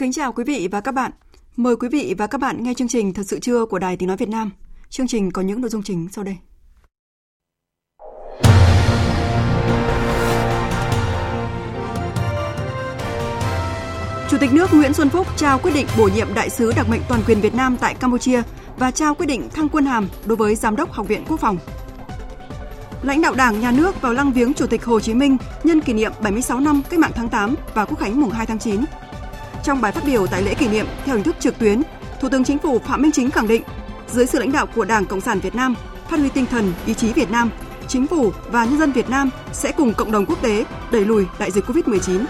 Kính chào quý vị và các bạn. Mời quý vị và các bạn nghe chương trình Thật sự trưa của Đài Tiếng Nói Việt Nam. Chương trình có những nội dung chính sau đây. Chủ tịch nước Nguyễn Xuân Phúc trao quyết định bổ nhiệm đại sứ đặc mệnh toàn quyền Việt Nam tại Campuchia và trao quyết định thăng quân hàm đối với Giám đốc Học viện Quốc phòng. Lãnh đạo Đảng, Nhà nước vào lăng viếng Chủ tịch Hồ Chí Minh nhân kỷ niệm 76 năm Cách mạng tháng 8 và Quốc khánh mùng 2 tháng 9 trong bài phát biểu tại lễ kỷ niệm theo hình thức trực tuyến, Thủ tướng Chính phủ Phạm Minh Chính khẳng định, dưới sự lãnh đạo của Đảng Cộng sản Việt Nam, phát huy tinh thần, ý chí Việt Nam, chính phủ và nhân dân Việt Nam sẽ cùng cộng đồng quốc tế đẩy lùi đại dịch Covid-19.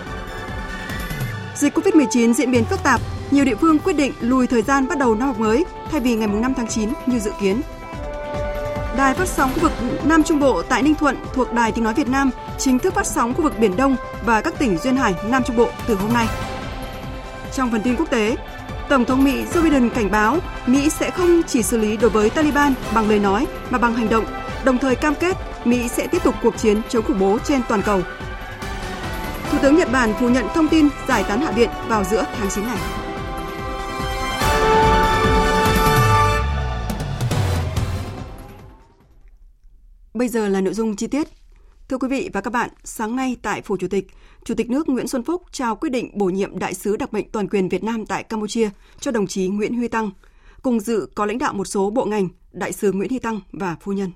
Dịch Covid-19 diễn biến phức tạp, nhiều địa phương quyết định lùi thời gian bắt đầu năm học mới thay vì ngày 5 tháng 9 như dự kiến. Đài phát sóng khu vực Nam Trung Bộ tại Ninh Thuận thuộc Đài Tiếng Nói Việt Nam chính thức phát sóng khu vực Biển Đông và các tỉnh Duyên Hải, Nam Trung Bộ từ hôm nay. Trong phần tin quốc tế, Tổng thống Mỹ Joe Biden cảnh báo Mỹ sẽ không chỉ xử lý đối với Taliban bằng lời nói mà bằng hành động, đồng thời cam kết Mỹ sẽ tiếp tục cuộc chiến chống khủng bố trên toàn cầu. Thủ tướng Nhật Bản phủ nhận thông tin giải tán Hạ viện vào giữa tháng 9 này. Bây giờ là nội dung chi tiết. Thưa quý vị và các bạn, sáng nay tại Phủ Chủ tịch, Chủ tịch nước Nguyễn Xuân Phúc trao quyết định bổ nhiệm đại sứ đặc mệnh toàn quyền Việt Nam tại Campuchia cho đồng chí Nguyễn Huy Tăng. Cùng dự có lãnh đạo một số bộ ngành, đại sứ Nguyễn Huy Tăng và phu nhân.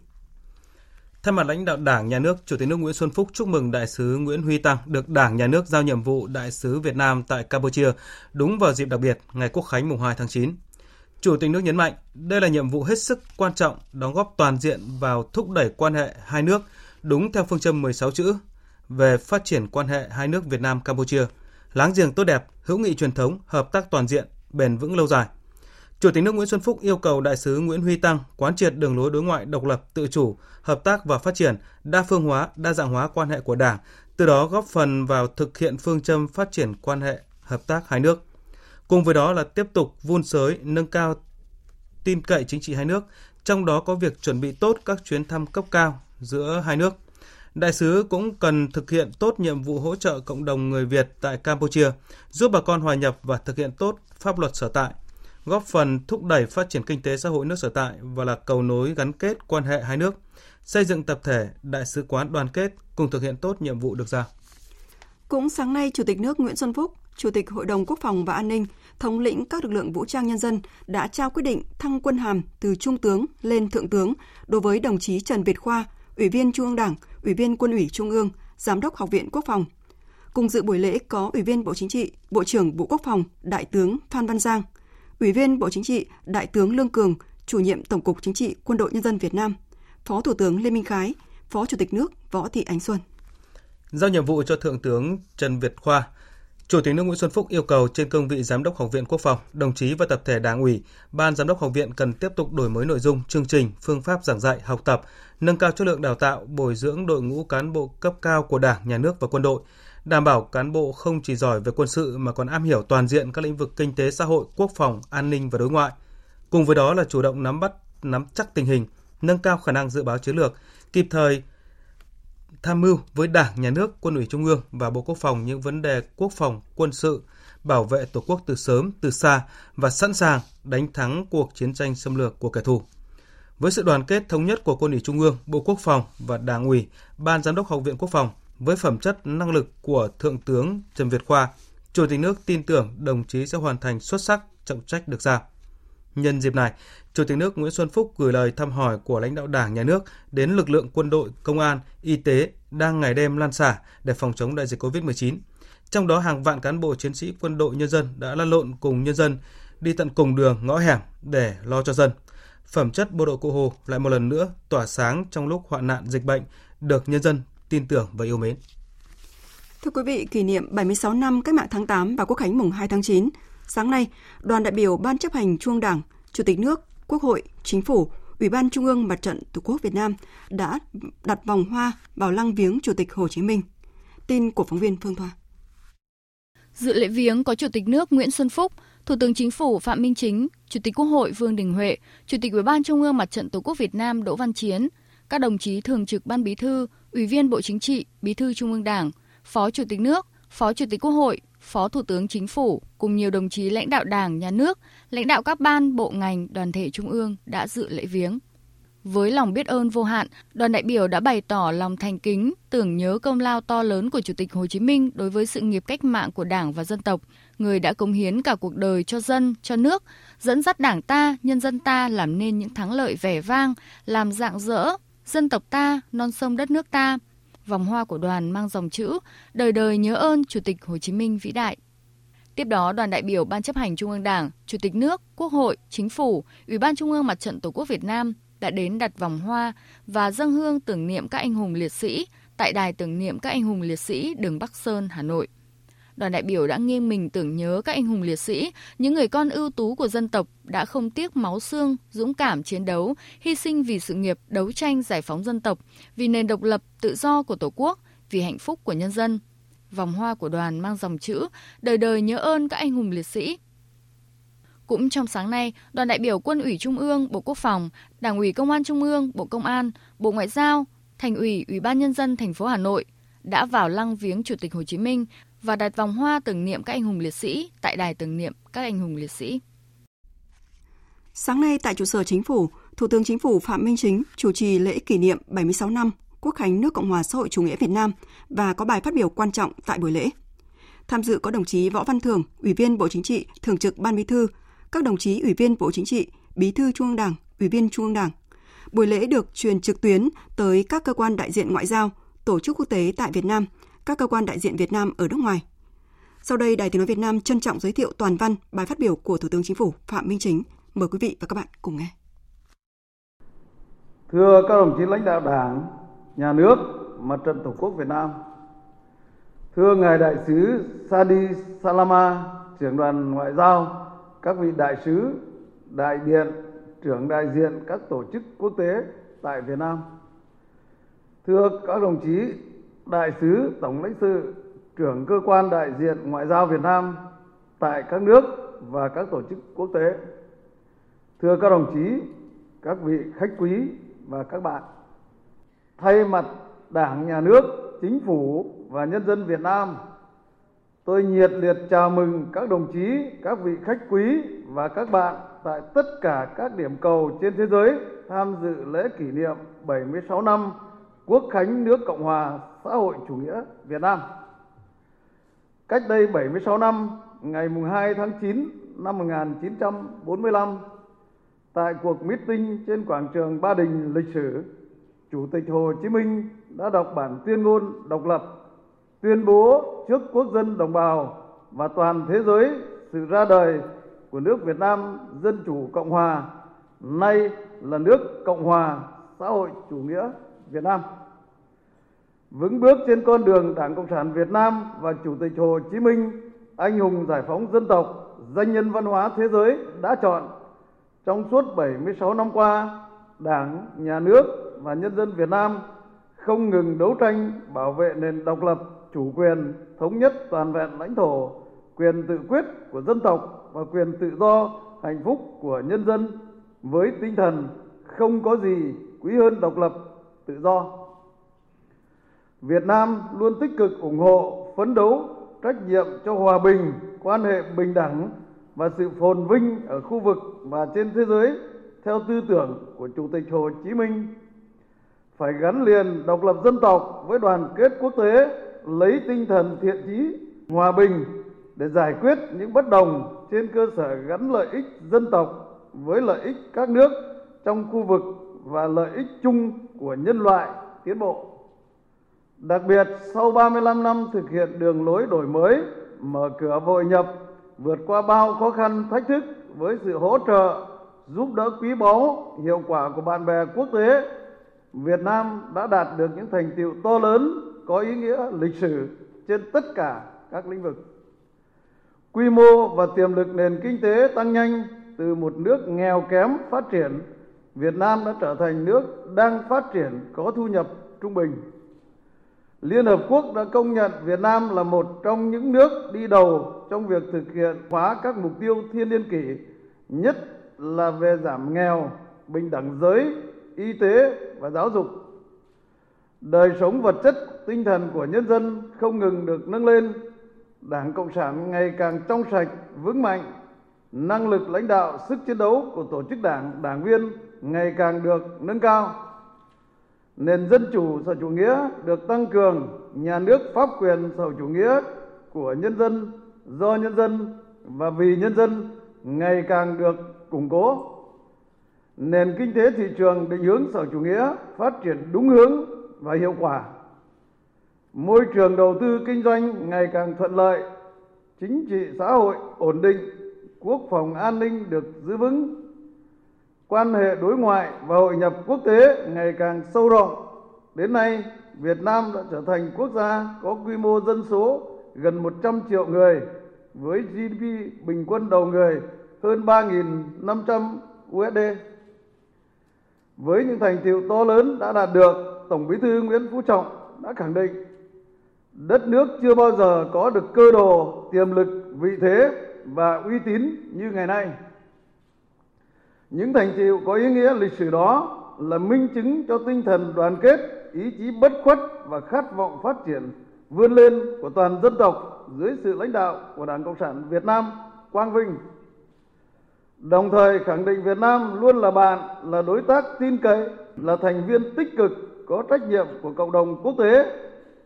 Thay mặt lãnh đạo Đảng, Nhà nước, Chủ tịch nước Nguyễn Xuân Phúc chúc mừng đại sứ Nguyễn Huy Tăng được Đảng, Nhà nước giao nhiệm vụ đại sứ Việt Nam tại Campuchia đúng vào dịp đặc biệt ngày Quốc khánh mùng 2 tháng 9. Chủ tịch nước nhấn mạnh, đây là nhiệm vụ hết sức quan trọng, đóng góp toàn diện vào thúc đẩy quan hệ hai nước đúng theo phương châm 16 chữ về phát triển quan hệ hai nước Việt Nam Campuchia, láng giềng tốt đẹp, hữu nghị truyền thống, hợp tác toàn diện, bền vững lâu dài. Chủ tịch nước Nguyễn Xuân Phúc yêu cầu đại sứ Nguyễn Huy Tăng quán triệt đường lối đối ngoại độc lập, tự chủ, hợp tác và phát triển, đa phương hóa, đa dạng hóa quan hệ của Đảng, từ đó góp phần vào thực hiện phương châm phát triển quan hệ hợp tác hai nước. Cùng với đó là tiếp tục vun sới, nâng cao tin cậy chính trị hai nước, trong đó có việc chuẩn bị tốt các chuyến thăm cấp cao giữa hai nước. Đại sứ cũng cần thực hiện tốt nhiệm vụ hỗ trợ cộng đồng người Việt tại Campuchia, giúp bà con hòa nhập và thực hiện tốt pháp luật sở tại, góp phần thúc đẩy phát triển kinh tế xã hội nước sở tại và là cầu nối gắn kết quan hệ hai nước, xây dựng tập thể đại sứ quán đoàn kết cùng thực hiện tốt nhiệm vụ được giao. Cũng sáng nay, Chủ tịch nước Nguyễn Xuân Phúc, Chủ tịch Hội đồng Quốc phòng và An ninh, thống lĩnh các lực lượng vũ trang nhân dân đã trao quyết định thăng quân hàm từ trung tướng lên thượng tướng đối với đồng chí Trần Việt Khoa, Ủy viên Trung ương Đảng, Ủy viên Quân ủy Trung ương, Giám đốc Học viện Quốc phòng. Cùng dự buổi lễ có Ủy viên Bộ Chính trị, Bộ trưởng Bộ Quốc phòng, Đại tướng Phan Văn Giang, Ủy viên Bộ Chính trị, Đại tướng Lương Cường, Chủ nhiệm Tổng cục Chính trị Quân đội Nhân dân Việt Nam, Phó Thủ tướng Lê Minh Khái, Phó Chủ tịch nước Võ Thị Ánh Xuân. Giao nhiệm vụ cho Thượng tướng Trần Việt Khoa, Chủ tịch nước Nguyễn Xuân Phúc yêu cầu trên cương vị Giám đốc Học viện Quốc phòng, đồng chí và tập thể Đảng ủy, Ban Giám đốc Học viện cần tiếp tục đổi mới nội dung, chương trình, phương pháp giảng dạy, học tập, nâng cao chất lượng đào tạo, bồi dưỡng đội ngũ cán bộ cấp cao của Đảng, Nhà nước và quân đội, đảm bảo cán bộ không chỉ giỏi về quân sự mà còn am hiểu toàn diện các lĩnh vực kinh tế xã hội, quốc phòng, an ninh và đối ngoại. Cùng với đó là chủ động nắm bắt, nắm chắc tình hình, nâng cao khả năng dự báo chiến lược, kịp thời tham mưu với Đảng, Nhà nước, Quân ủy Trung ương và Bộ Quốc phòng những vấn đề quốc phòng, quân sự, bảo vệ Tổ quốc từ sớm, từ xa và sẵn sàng đánh thắng cuộc chiến tranh xâm lược của kẻ thù. Với sự đoàn kết thống nhất của Quân ủy Trung ương, Bộ Quốc phòng và Đảng ủy, Ban Giám đốc Học viện Quốc phòng, với phẩm chất năng lực của Thượng tướng Trần Việt Khoa, Chủ tịch nước tin tưởng đồng chí sẽ hoàn thành xuất sắc trọng trách được giao. Nhân dịp này, Chủ tịch nước Nguyễn Xuân Phúc gửi lời thăm hỏi của lãnh đạo Đảng, Nhà nước đến lực lượng quân đội, công an, y tế đang ngày đêm lan xả để phòng chống đại dịch COVID-19. Trong đó hàng vạn cán bộ chiến sĩ quân đội nhân dân đã lăn lộn cùng nhân dân đi tận cùng đường ngõ hẻm để lo cho dân. Phẩm chất bộ đội Cụ Hồ lại một lần nữa tỏa sáng trong lúc hoạn nạn dịch bệnh được nhân dân tin tưởng và yêu mến. Thưa quý vị, kỷ niệm 76 năm Cách mạng tháng 8 và Quốc khánh mùng 2 tháng 9, sáng nay, đoàn đại biểu Ban chấp hành Trung Đảng, Chủ tịch nước, Quốc hội, Chính phủ, Ủy ban Trung ương Mặt trận Tổ quốc Việt Nam đã đặt vòng hoa vào lăng viếng Chủ tịch Hồ Chí Minh. Tin của phóng viên Phương Thoa. Dự lễ viếng có Chủ tịch nước Nguyễn Xuân Phúc, Thủ tướng Chính phủ Phạm Minh Chính, Chủ tịch Quốc hội Vương Đình Huệ, Chủ tịch Ủy ban Trung ương Mặt trận Tổ quốc Việt Nam Đỗ Văn Chiến, các đồng chí thường trực Ban Bí thư, Ủy viên Bộ Chính trị, Bí thư Trung ương Đảng, Phó Chủ tịch nước, Phó Chủ tịch Quốc hội, Phó Thủ tướng Chính phủ cùng nhiều đồng chí lãnh đạo Đảng, Nhà nước, lãnh đạo các ban, bộ ngành, đoàn thể trung ương đã dự lễ viếng. Với lòng biết ơn vô hạn, đoàn đại biểu đã bày tỏ lòng thành kính, tưởng nhớ công lao to lớn của Chủ tịch Hồ Chí Minh đối với sự nghiệp cách mạng của Đảng và dân tộc, người đã cống hiến cả cuộc đời cho dân, cho nước, dẫn dắt Đảng ta, nhân dân ta làm nên những thắng lợi vẻ vang, làm dạng dỡ dân tộc ta, non sông đất nước ta. Vòng hoa của đoàn mang dòng chữ Đời đời nhớ ơn Chủ tịch Hồ Chí Minh vĩ đại. Tiếp đó, đoàn đại biểu Ban chấp hành Trung ương Đảng, Chủ tịch nước, Quốc hội, Chính phủ, Ủy ban Trung ương Mặt trận Tổ quốc Việt Nam đã đến đặt vòng hoa và dâng hương tưởng niệm các anh hùng liệt sĩ tại đài tưởng niệm các anh hùng liệt sĩ đường Bắc Sơn, Hà Nội. Đoàn đại biểu đã nghiêng mình tưởng nhớ các anh hùng liệt sĩ, những người con ưu tú của dân tộc đã không tiếc máu xương, dũng cảm chiến đấu, hy sinh vì sự nghiệp đấu tranh giải phóng dân tộc, vì nền độc lập, tự do của Tổ quốc, vì hạnh phúc của nhân dân. Vòng hoa của đoàn mang dòng chữ Đời đời nhớ ơn các anh hùng liệt sĩ. Cũng trong sáng nay, đoàn đại biểu Quân ủy Trung ương, Bộ Quốc phòng, Đảng ủy Công an Trung ương, Bộ Công an, Bộ Ngoại giao, Thành ủy, Ủy ban Nhân dân thành phố Hà Nội đã vào lăng viếng Chủ tịch Hồ Chí Minh và đặt vòng hoa tưởng niệm các anh hùng liệt sĩ tại đài tưởng niệm các anh hùng liệt sĩ. Sáng nay tại trụ sở chính phủ, Thủ tướng Chính phủ Phạm Minh Chính chủ trì lễ kỷ niệm 76 năm Quốc khánh nước Cộng hòa xã hội chủ nghĩa Việt Nam và có bài phát biểu quan trọng tại buổi lễ. Tham dự có đồng chí Võ Văn Thưởng, Ủy viên Bộ Chính trị, Thường trực Ban Bí thư, các đồng chí Ủy viên Bộ Chính trị, Bí thư Trung ương Đảng, Ủy viên Trung ương Đảng. Buổi lễ được truyền trực tuyến tới các cơ quan đại diện ngoại giao, tổ chức quốc tế tại Việt Nam, các cơ quan đại diện Việt Nam ở nước ngoài. Sau đây, Đài Tiếng Nói Việt Nam trân trọng giới thiệu toàn văn bài phát biểu của Thủ tướng Chính phủ Phạm Minh Chính. Mời quý vị và các bạn cùng nghe. Thưa các đồng chí lãnh đạo Đảng, Nhà nước, Mặt trận Tổ quốc Việt Nam, Thưa Ngài Đại sứ Sadi Salama, trưởng đoàn ngoại giao, các vị đại sứ, đại biện, trưởng đại diện các tổ chức quốc tế tại Việt Nam. Thưa các đồng chí đại sứ, tổng lãnh sự, trưởng cơ quan đại diện ngoại giao Việt Nam tại các nước và các tổ chức quốc tế. Thưa các đồng chí, các vị khách quý và các bạn, thay mặt Đảng, Nhà nước, Chính phủ và nhân dân Việt Nam, tôi nhiệt liệt chào mừng các đồng chí, các vị khách quý và các bạn tại tất cả các điểm cầu trên thế giới tham dự lễ kỷ niệm 76 năm Quốc khánh nước Cộng hòa xã hội chủ nghĩa Việt Nam. Cách đây 76 năm, ngày 2 tháng 9 năm 1945, tại cuộc meeting trên quảng trường Ba Đình lịch sử, Chủ tịch Hồ Chí Minh đã đọc bản tuyên ngôn độc lập, tuyên bố trước quốc dân đồng bào và toàn thế giới sự ra đời của nước Việt Nam Dân Chủ Cộng Hòa, nay là nước Cộng Hòa xã hội chủ nghĩa Việt Nam. Vững bước trên con đường Đảng Cộng sản Việt Nam và Chủ tịch Hồ Chí Minh, anh hùng giải phóng dân tộc, danh nhân văn hóa thế giới đã chọn trong suốt 76 năm qua, Đảng, Nhà nước và nhân dân Việt Nam không ngừng đấu tranh bảo vệ nền độc lập, chủ quyền, thống nhất toàn vẹn lãnh thổ, quyền tự quyết của dân tộc và quyền tự do, hạnh phúc của nhân dân với tinh thần không có gì quý hơn độc lập, tự do. Việt Nam luôn tích cực ủng hộ, phấn đấu, trách nhiệm cho hòa bình, quan hệ bình đẳng và sự phồn vinh ở khu vực và trên thế giới theo tư tưởng của Chủ tịch Hồ Chí Minh. Phải gắn liền độc lập dân tộc với đoàn kết quốc tế, lấy tinh thần thiện chí, hòa bình để giải quyết những bất đồng trên cơ sở gắn lợi ích dân tộc, với lợi ích các nước trong khu vực và lợi ích chung của nhân loại tiến bộ. Đặc biệt, sau 35 năm thực hiện đường lối đổi mới, mở cửa hội nhập, vượt qua bao khó khăn thách thức với sự hỗ trợ, giúp đỡ quý báu, hiệu quả của bạn bè quốc tế, Việt Nam đã đạt được những thành tiệu to lớn có ý nghĩa lịch sử trên tất cả các lĩnh vực. Quy mô và tiềm lực nền kinh tế tăng nhanh từ một nước nghèo kém phát triển, Việt Nam đã trở thành nước đang phát triển có thu nhập trung bình. Liên Hợp Quốc đã công nhận Việt Nam là một trong những nước đi đầu trong việc thực hiện hóa các mục tiêu thiên niên kỷ, nhất là về giảm nghèo, bình đẳng giới, y tế và giáo dục. Đời sống vật chất, tinh thần của nhân dân không ngừng được nâng lên. Đảng Cộng sản ngày càng trong sạch, vững mạnh, năng lực lãnh đạo, sức chiến đấu của tổ chức đảng, đảng viên ngày càng được nâng cao. Nền dân chủ xã chủ nghĩa được tăng cường, nhà nước pháp quyền xã chủ nghĩa của nhân dân, do nhân dân và vì nhân dân ngày càng được củng cố. Nền kinh tế thị trường định hướng xã chủ nghĩa phát triển đúng hướng và hiệu quả. Môi trường đầu tư kinh doanh ngày càng thuận lợi, chính trị xã hội ổn định, quốc phòng an ninh được giữ vững quan hệ đối ngoại và hội nhập quốc tế ngày càng sâu rộng. Đến nay, Việt Nam đã trở thành quốc gia có quy mô dân số gần 100 triệu người với GDP bình quân đầu người hơn 3.500 USD. Với những thành tiệu to lớn đã đạt được, Tổng Bí thư Nguyễn Phú Trọng đã khẳng định đất nước chưa bao giờ có được cơ đồ, tiềm lực, vị thế và uy tín như ngày nay. Những thành tiệu có ý nghĩa lịch sử đó là minh chứng cho tinh thần đoàn kết, ý chí bất khuất và khát vọng phát triển vươn lên của toàn dân tộc dưới sự lãnh đạo của Đảng Cộng sản Việt Nam quang vinh. Đồng thời khẳng định Việt Nam luôn là bạn, là đối tác tin cậy, là thành viên tích cực có trách nhiệm của cộng đồng quốc tế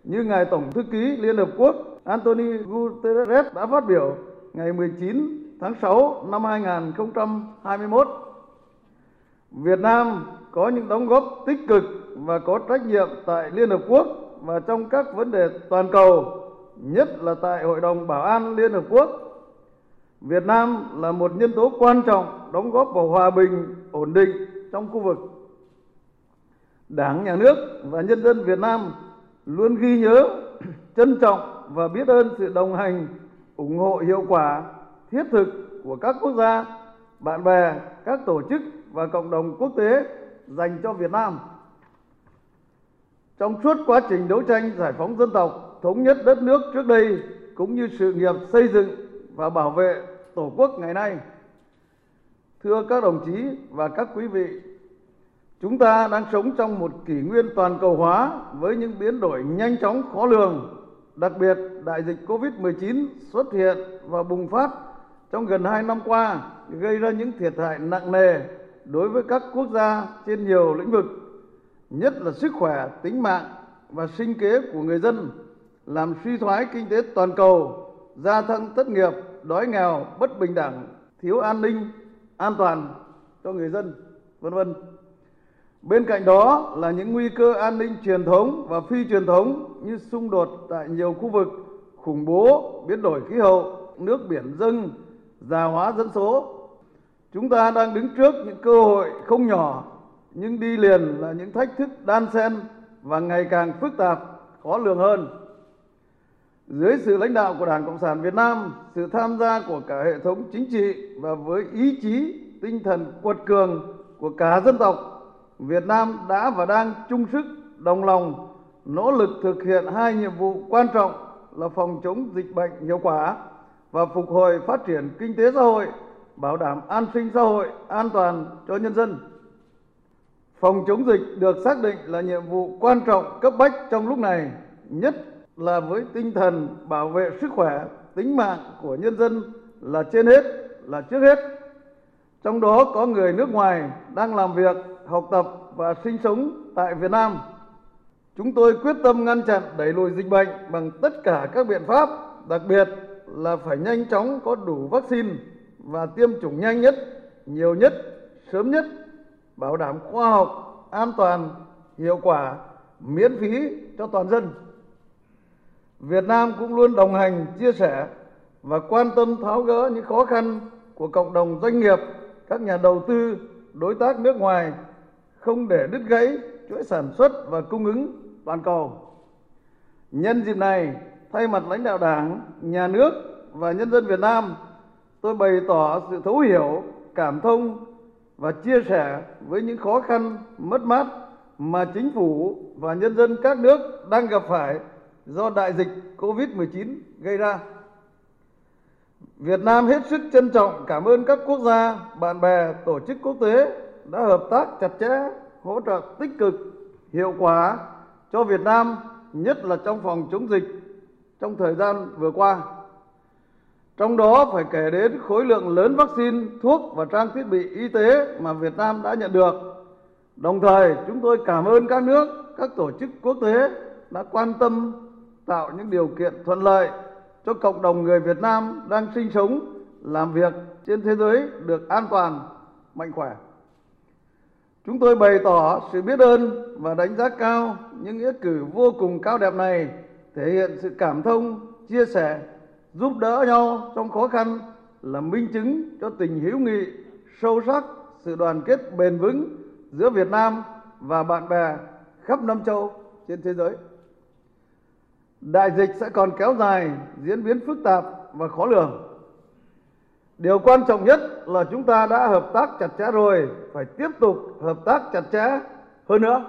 như Ngài Tổng Thư ký Liên Hợp Quốc Anthony Guterres đã phát biểu ngày 19 tháng 6 năm 2021. Việt Nam có những đóng góp tích cực và có trách nhiệm tại Liên Hợp Quốc và trong các vấn đề toàn cầu, nhất là tại Hội đồng Bảo an Liên Hợp Quốc. Việt Nam là một nhân tố quan trọng đóng góp vào hòa bình, ổn định trong khu vực. Đảng, Nhà nước và nhân dân Việt Nam luôn ghi nhớ, trân trọng và biết ơn sự đồng hành, ủng hộ hiệu quả, thiết thực của các quốc gia, bạn bè, các tổ chức và cộng đồng quốc tế dành cho Việt Nam. Trong suốt quá trình đấu tranh giải phóng dân tộc, thống nhất đất nước trước đây cũng như sự nghiệp xây dựng và bảo vệ Tổ quốc ngày nay. Thưa các đồng chí và các quý vị, chúng ta đang sống trong một kỷ nguyên toàn cầu hóa với những biến đổi nhanh chóng khó lường. Đặc biệt, đại dịch COVID-19 xuất hiện và bùng phát trong gần 2 năm qua gây ra những thiệt hại nặng nề đối với các quốc gia trên nhiều lĩnh vực, nhất là sức khỏe, tính mạng và sinh kế của người dân, làm suy thoái kinh tế toàn cầu, gia tăng thất nghiệp, đói nghèo, bất bình đẳng, thiếu an ninh, an toàn cho người dân, vân vân. Bên cạnh đó là những nguy cơ an ninh truyền thống và phi truyền thống như xung đột tại nhiều khu vực, khủng bố, biến đổi khí hậu, nước biển dâng, già hóa dân số, Chúng ta đang đứng trước những cơ hội không nhỏ nhưng đi liền là những thách thức đan xen và ngày càng phức tạp, khó lường hơn. Dưới sự lãnh đạo của Đảng Cộng sản Việt Nam, sự tham gia của cả hệ thống chính trị và với ý chí, tinh thần quật cường của cả dân tộc, Việt Nam đã và đang chung sức, đồng lòng, nỗ lực thực hiện hai nhiệm vụ quan trọng là phòng chống dịch bệnh hiệu quả và phục hồi phát triển kinh tế xã hội bảo đảm an sinh xã hội an toàn cho nhân dân. Phòng chống dịch được xác định là nhiệm vụ quan trọng cấp bách trong lúc này, nhất là với tinh thần bảo vệ sức khỏe, tính mạng của nhân dân là trên hết, là trước hết. Trong đó có người nước ngoài đang làm việc, học tập và sinh sống tại Việt Nam. Chúng tôi quyết tâm ngăn chặn đẩy lùi dịch bệnh bằng tất cả các biện pháp, đặc biệt là phải nhanh chóng có đủ vaccine và tiêm chủng nhanh nhất nhiều nhất, sớm nhất, bảo đảm khoa học, an toàn, hiệu quả, miễn phí cho toàn dân. Việt Nam cũng luôn đồng hành, chia sẻ và quan tâm tháo gỡ những khó khăn của cộng đồng doanh nghiệp, các nhà đầu tư, đối tác nước ngoài, không để đứt gãy chuỗi sản xuất và cung ứng toàn cầu. Nhân dịp này, thay mặt lãnh đạo Đảng, Nhà nước và nhân dân Việt Nam, tôi bày tỏ sự thấu hiểu, cảm thông và chia sẻ với những khó khăn, mất mát mà chính phủ và nhân dân các nước đang gặp phải do đại dịch COVID-19 gây ra. Việt Nam hết sức trân trọng cảm ơn các quốc gia, bạn bè, tổ chức quốc tế đã hợp tác chặt chẽ, hỗ trợ tích cực, hiệu quả cho Việt Nam, nhất là trong phòng chống dịch trong thời gian vừa qua. Trong đó phải kể đến khối lượng lớn vaccine, thuốc và trang thiết bị y tế mà Việt Nam đã nhận được. Đồng thời, chúng tôi cảm ơn các nước, các tổ chức quốc tế đã quan tâm tạo những điều kiện thuận lợi cho cộng đồng người Việt Nam đang sinh sống, làm việc trên thế giới được an toàn, mạnh khỏe. Chúng tôi bày tỏ sự biết ơn và đánh giá cao những nghĩa cử vô cùng cao đẹp này, thể hiện sự cảm thông, chia sẻ, giúp đỡ nhau trong khó khăn là minh chứng cho tình hữu nghị sâu sắc, sự đoàn kết bền vững giữa Việt Nam và bạn bè khắp năm châu trên thế giới. Đại dịch sẽ còn kéo dài, diễn biến phức tạp và khó lường. Điều quan trọng nhất là chúng ta đã hợp tác chặt chẽ rồi, phải tiếp tục hợp tác chặt chẽ hơn nữa.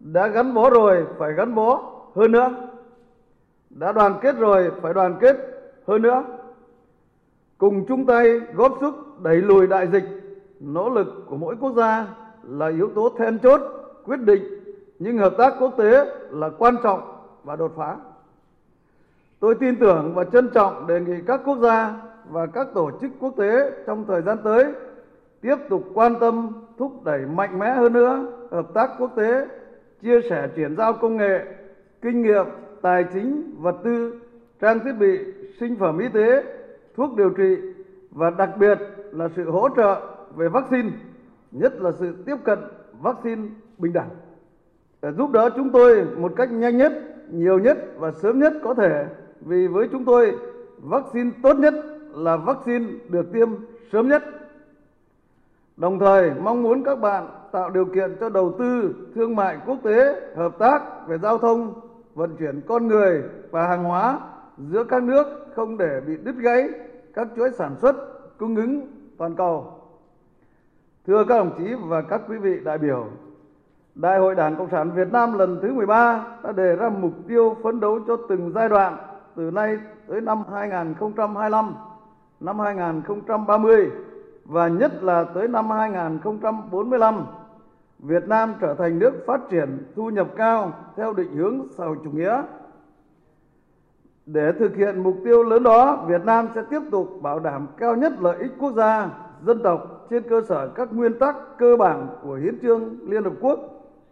Đã gắn bó rồi, phải gắn bó hơn nữa. Đã đoàn kết rồi, phải đoàn kết hơn nữa. Cùng chung tay góp sức đẩy lùi đại dịch, nỗ lực của mỗi quốc gia là yếu tố then chốt, quyết định, nhưng hợp tác quốc tế là quan trọng và đột phá. Tôi tin tưởng và trân trọng đề nghị các quốc gia và các tổ chức quốc tế trong thời gian tới tiếp tục quan tâm thúc đẩy mạnh mẽ hơn nữa hợp tác quốc tế, chia sẻ chuyển giao công nghệ, kinh nghiệm, tài chính, vật tư, trang thiết bị, sinh phẩm y tế, thuốc điều trị và đặc biệt là sự hỗ trợ về vaccine, nhất là sự tiếp cận vaccine bình đẳng. Để giúp đỡ chúng tôi một cách nhanh nhất, nhiều nhất và sớm nhất có thể vì với chúng tôi vaccine tốt nhất là vaccine được tiêm sớm nhất. Đồng thời mong muốn các bạn tạo điều kiện cho đầu tư thương mại quốc tế, hợp tác về giao thông, vận chuyển con người và hàng hóa giữa các nước không để bị đứt gãy các chuỗi sản xuất, cung ứng toàn cầu. Thưa các đồng chí và các quý vị đại biểu, Đại hội Đảng Cộng sản Việt Nam lần thứ 13 đã đề ra mục tiêu phấn đấu cho từng giai đoạn từ nay tới năm 2025 năm 2030 và nhất là tới năm 2045, Việt Nam trở thành nước phát triển thu nhập cao theo định hướng xã hội chủ nghĩa. Để thực hiện mục tiêu lớn đó, Việt Nam sẽ tiếp tục bảo đảm cao nhất lợi ích quốc gia, dân tộc trên cơ sở các nguyên tắc cơ bản của Hiến trương Liên Hợp Quốc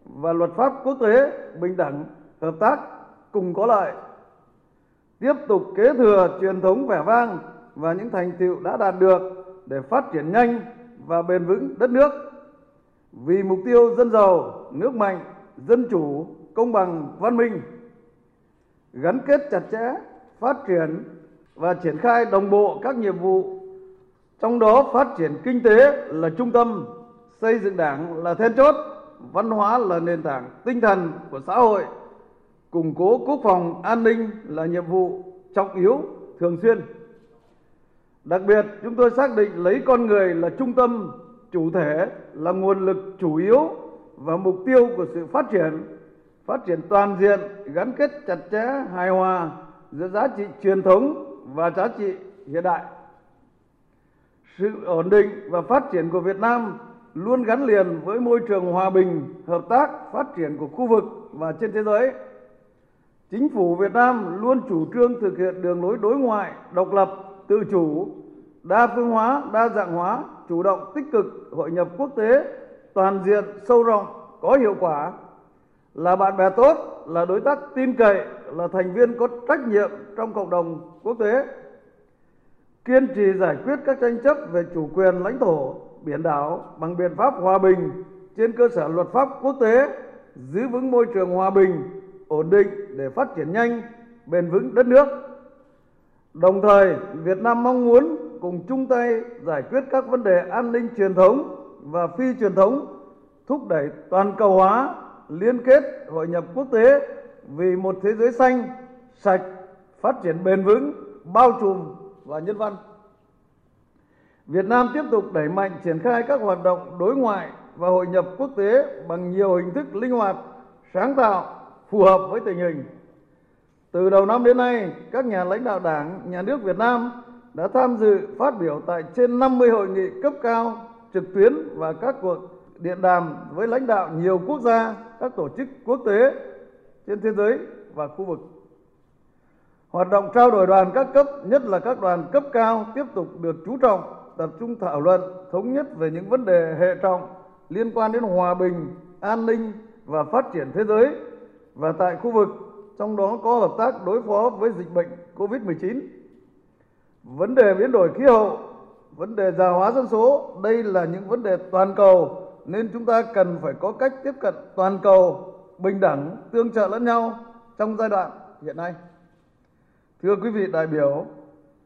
và luật pháp quốc tế bình đẳng, hợp tác cùng có lợi. Tiếp tục kế thừa truyền thống vẻ vang và những thành tựu đã đạt được để phát triển nhanh và bền vững đất nước. Vì mục tiêu dân giàu, nước mạnh, dân chủ, công bằng, văn minh, gắn kết chặt chẽ, phát triển và triển khai đồng bộ các nhiệm vụ, trong đó phát triển kinh tế là trung tâm, xây dựng đảng là then chốt, văn hóa là nền tảng tinh thần của xã hội, củng cố quốc phòng an ninh là nhiệm vụ trọng yếu thường xuyên. Đặc biệt, chúng tôi xác định lấy con người là trung tâm, chủ thể là nguồn lực chủ yếu và mục tiêu của sự phát triển, phát triển toàn diện, gắn kết chặt chẽ, hài hòa giữa giá trị truyền thống và giá trị hiện đại. Sự ổn định và phát triển của Việt Nam luôn gắn liền với môi trường hòa bình, hợp tác, phát triển của khu vực và trên thế giới. Chính phủ Việt Nam luôn chủ trương thực hiện đường lối đối ngoại độc lập, tự chủ, đa phương hóa, đa dạng hóa, chủ động tích cực hội nhập quốc tế, toàn diện, sâu rộng, có hiệu quả, là bạn bè tốt, là đối tác tin cậy, là thành viên có trách nhiệm trong cộng đồng quốc tế. kiên trì giải quyết các tranh chấp về chủ quyền lãnh thổ, biển đảo bằng biện pháp hòa bình trên cơ sở luật pháp quốc tế, giữ vững môi trường hòa bình, ổn định để phát triển nhanh, bền vững đất nước. Đồng thời, Việt Nam mong muốn cùng chung tay giải quyết các vấn đề an ninh truyền thống và phi truyền thống, thúc đẩy toàn cầu hóa, liên kết, hội nhập quốc tế vì một thế giới xanh, sạch, phát triển bền vững, bao trùm và nhân văn. Việt Nam tiếp tục đẩy mạnh triển khai các hoạt động đối ngoại và hội nhập quốc tế bằng nhiều hình thức linh hoạt, sáng tạo, phù hợp với tình hình. Từ đầu năm đến nay, các nhà lãnh đạo Đảng, Nhà nước Việt Nam đã tham dự phát biểu tại trên 50 hội nghị cấp cao trực tuyến và các cuộc điện đàm với lãnh đạo nhiều quốc gia, các tổ chức quốc tế trên thế giới và khu vực. Hoạt động trao đổi đoàn các cấp, nhất là các đoàn cấp cao tiếp tục được chú trọng, tập trung thảo luận, thống nhất về những vấn đề hệ trọng liên quan đến hòa bình, an ninh và phát triển thế giới và tại khu vực, trong đó có hợp tác đối phó với dịch bệnh COVID-19. Vấn đề biến đổi khí hậu, vấn đề già hóa dân số, đây là những vấn đề toàn cầu nên chúng ta cần phải có cách tiếp cận toàn cầu, bình đẳng, tương trợ lẫn nhau trong giai đoạn hiện nay. Thưa quý vị đại biểu,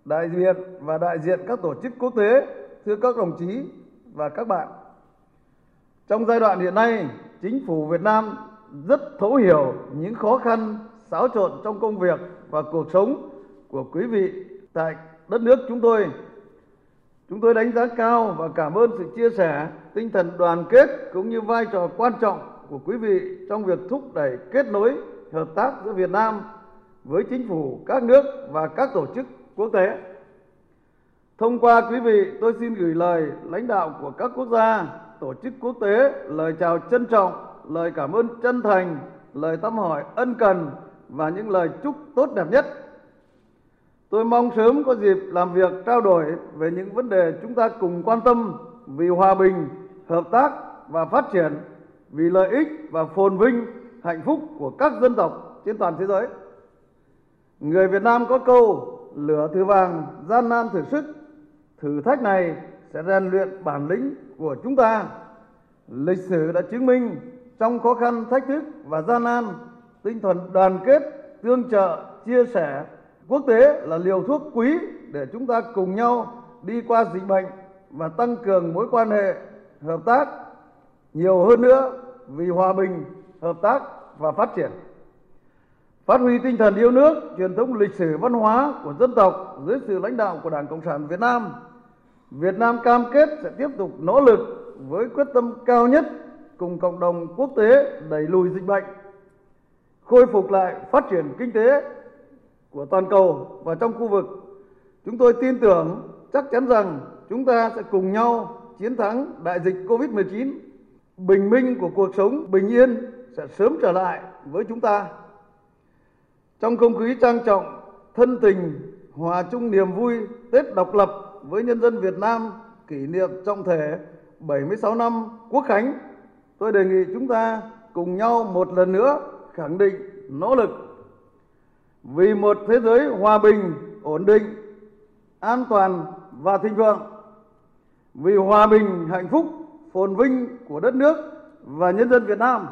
đại diện và đại diện các tổ chức quốc tế, thưa các đồng chí và các bạn. Trong giai đoạn hiện nay, chính phủ Việt Nam rất thấu hiểu những khó khăn, xáo trộn trong công việc và cuộc sống của quý vị tại đất nước chúng tôi. Chúng tôi đánh giá cao và cảm ơn sự chia sẻ, tinh thần đoàn kết cũng như vai trò quan trọng của quý vị trong việc thúc đẩy kết nối hợp tác giữa Việt Nam với chính phủ các nước và các tổ chức quốc tế. Thông qua quý vị, tôi xin gửi lời lãnh đạo của các quốc gia, tổ chức quốc tế lời chào trân trọng, lời cảm ơn chân thành, lời thăm hỏi ân cần và những lời chúc tốt đẹp nhất. Tôi mong sớm có dịp làm việc trao đổi về những vấn đề chúng ta cùng quan tâm vì hòa bình, hợp tác và phát triển, vì lợi ích và phồn vinh, hạnh phúc của các dân tộc trên toàn thế giới. Người Việt Nam có câu lửa thử vàng, gian nan thử sức. Thử thách này sẽ rèn luyện bản lĩnh của chúng ta. Lịch sử đã chứng minh trong khó khăn, thách thức và gian nan, tinh thần đoàn kết, tương trợ, chia sẻ quốc tế là liều thuốc quý để chúng ta cùng nhau đi qua dịch bệnh và tăng cường mối quan hệ hợp tác nhiều hơn nữa vì hòa bình, hợp tác và phát triển phát huy tinh thần yêu nước, truyền thống lịch sử văn hóa của dân tộc dưới sự lãnh đạo của Đảng Cộng sản Việt Nam. Việt Nam cam kết sẽ tiếp tục nỗ lực với quyết tâm cao nhất cùng cộng đồng quốc tế đẩy lùi dịch bệnh, khôi phục lại phát triển kinh tế của toàn cầu và trong khu vực. Chúng tôi tin tưởng chắc chắn rằng chúng ta sẽ cùng nhau chiến thắng đại dịch Covid-19. Bình minh của cuộc sống bình yên sẽ sớm trở lại với chúng ta. Trong không khí trang trọng, thân tình, hòa chung niềm vui Tết độc lập với nhân dân Việt Nam kỷ niệm trọng thể 76 năm Quốc khánh, tôi đề nghị chúng ta cùng nhau một lần nữa khẳng định nỗ lực vì một thế giới hòa bình, ổn định, an toàn và thịnh vượng, vì hòa bình, hạnh phúc, phồn vinh của đất nước và nhân dân Việt Nam,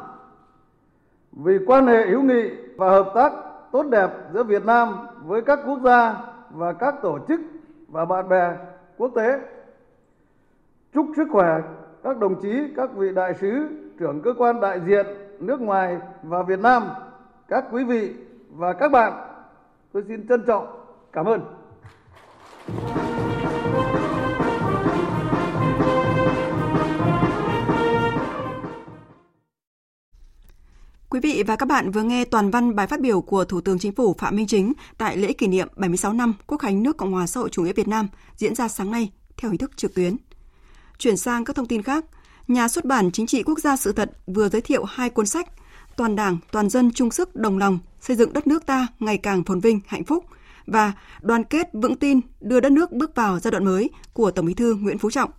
vì quan hệ hữu nghị và hợp tác tốt đẹp giữa Việt Nam với các quốc gia và các tổ chức và bạn bè quốc tế. Chúc sức khỏe các đồng chí, các vị đại sứ, trưởng cơ quan đại diện nước ngoài và Việt Nam, các quý vị và các bạn. Tôi xin trân trọng cảm ơn. Quý vị và các bạn vừa nghe toàn văn bài phát biểu của Thủ tướng Chính phủ Phạm Minh Chính tại lễ kỷ niệm 76 năm Quốc khánh nước Cộng hòa xã hội chủ nghĩa Việt Nam diễn ra sáng nay theo hình thức trực tuyến. Chuyển sang các thông tin khác, nhà xuất bản Chính trị Quốc gia sự thật vừa giới thiệu hai cuốn sách Toàn Đảng, Toàn dân chung sức đồng lòng xây dựng đất nước ta ngày càng phồn vinh, hạnh phúc và Đoàn kết vững tin đưa đất nước bước vào giai đoạn mới của Tổng Bí thư Nguyễn Phú Trọng.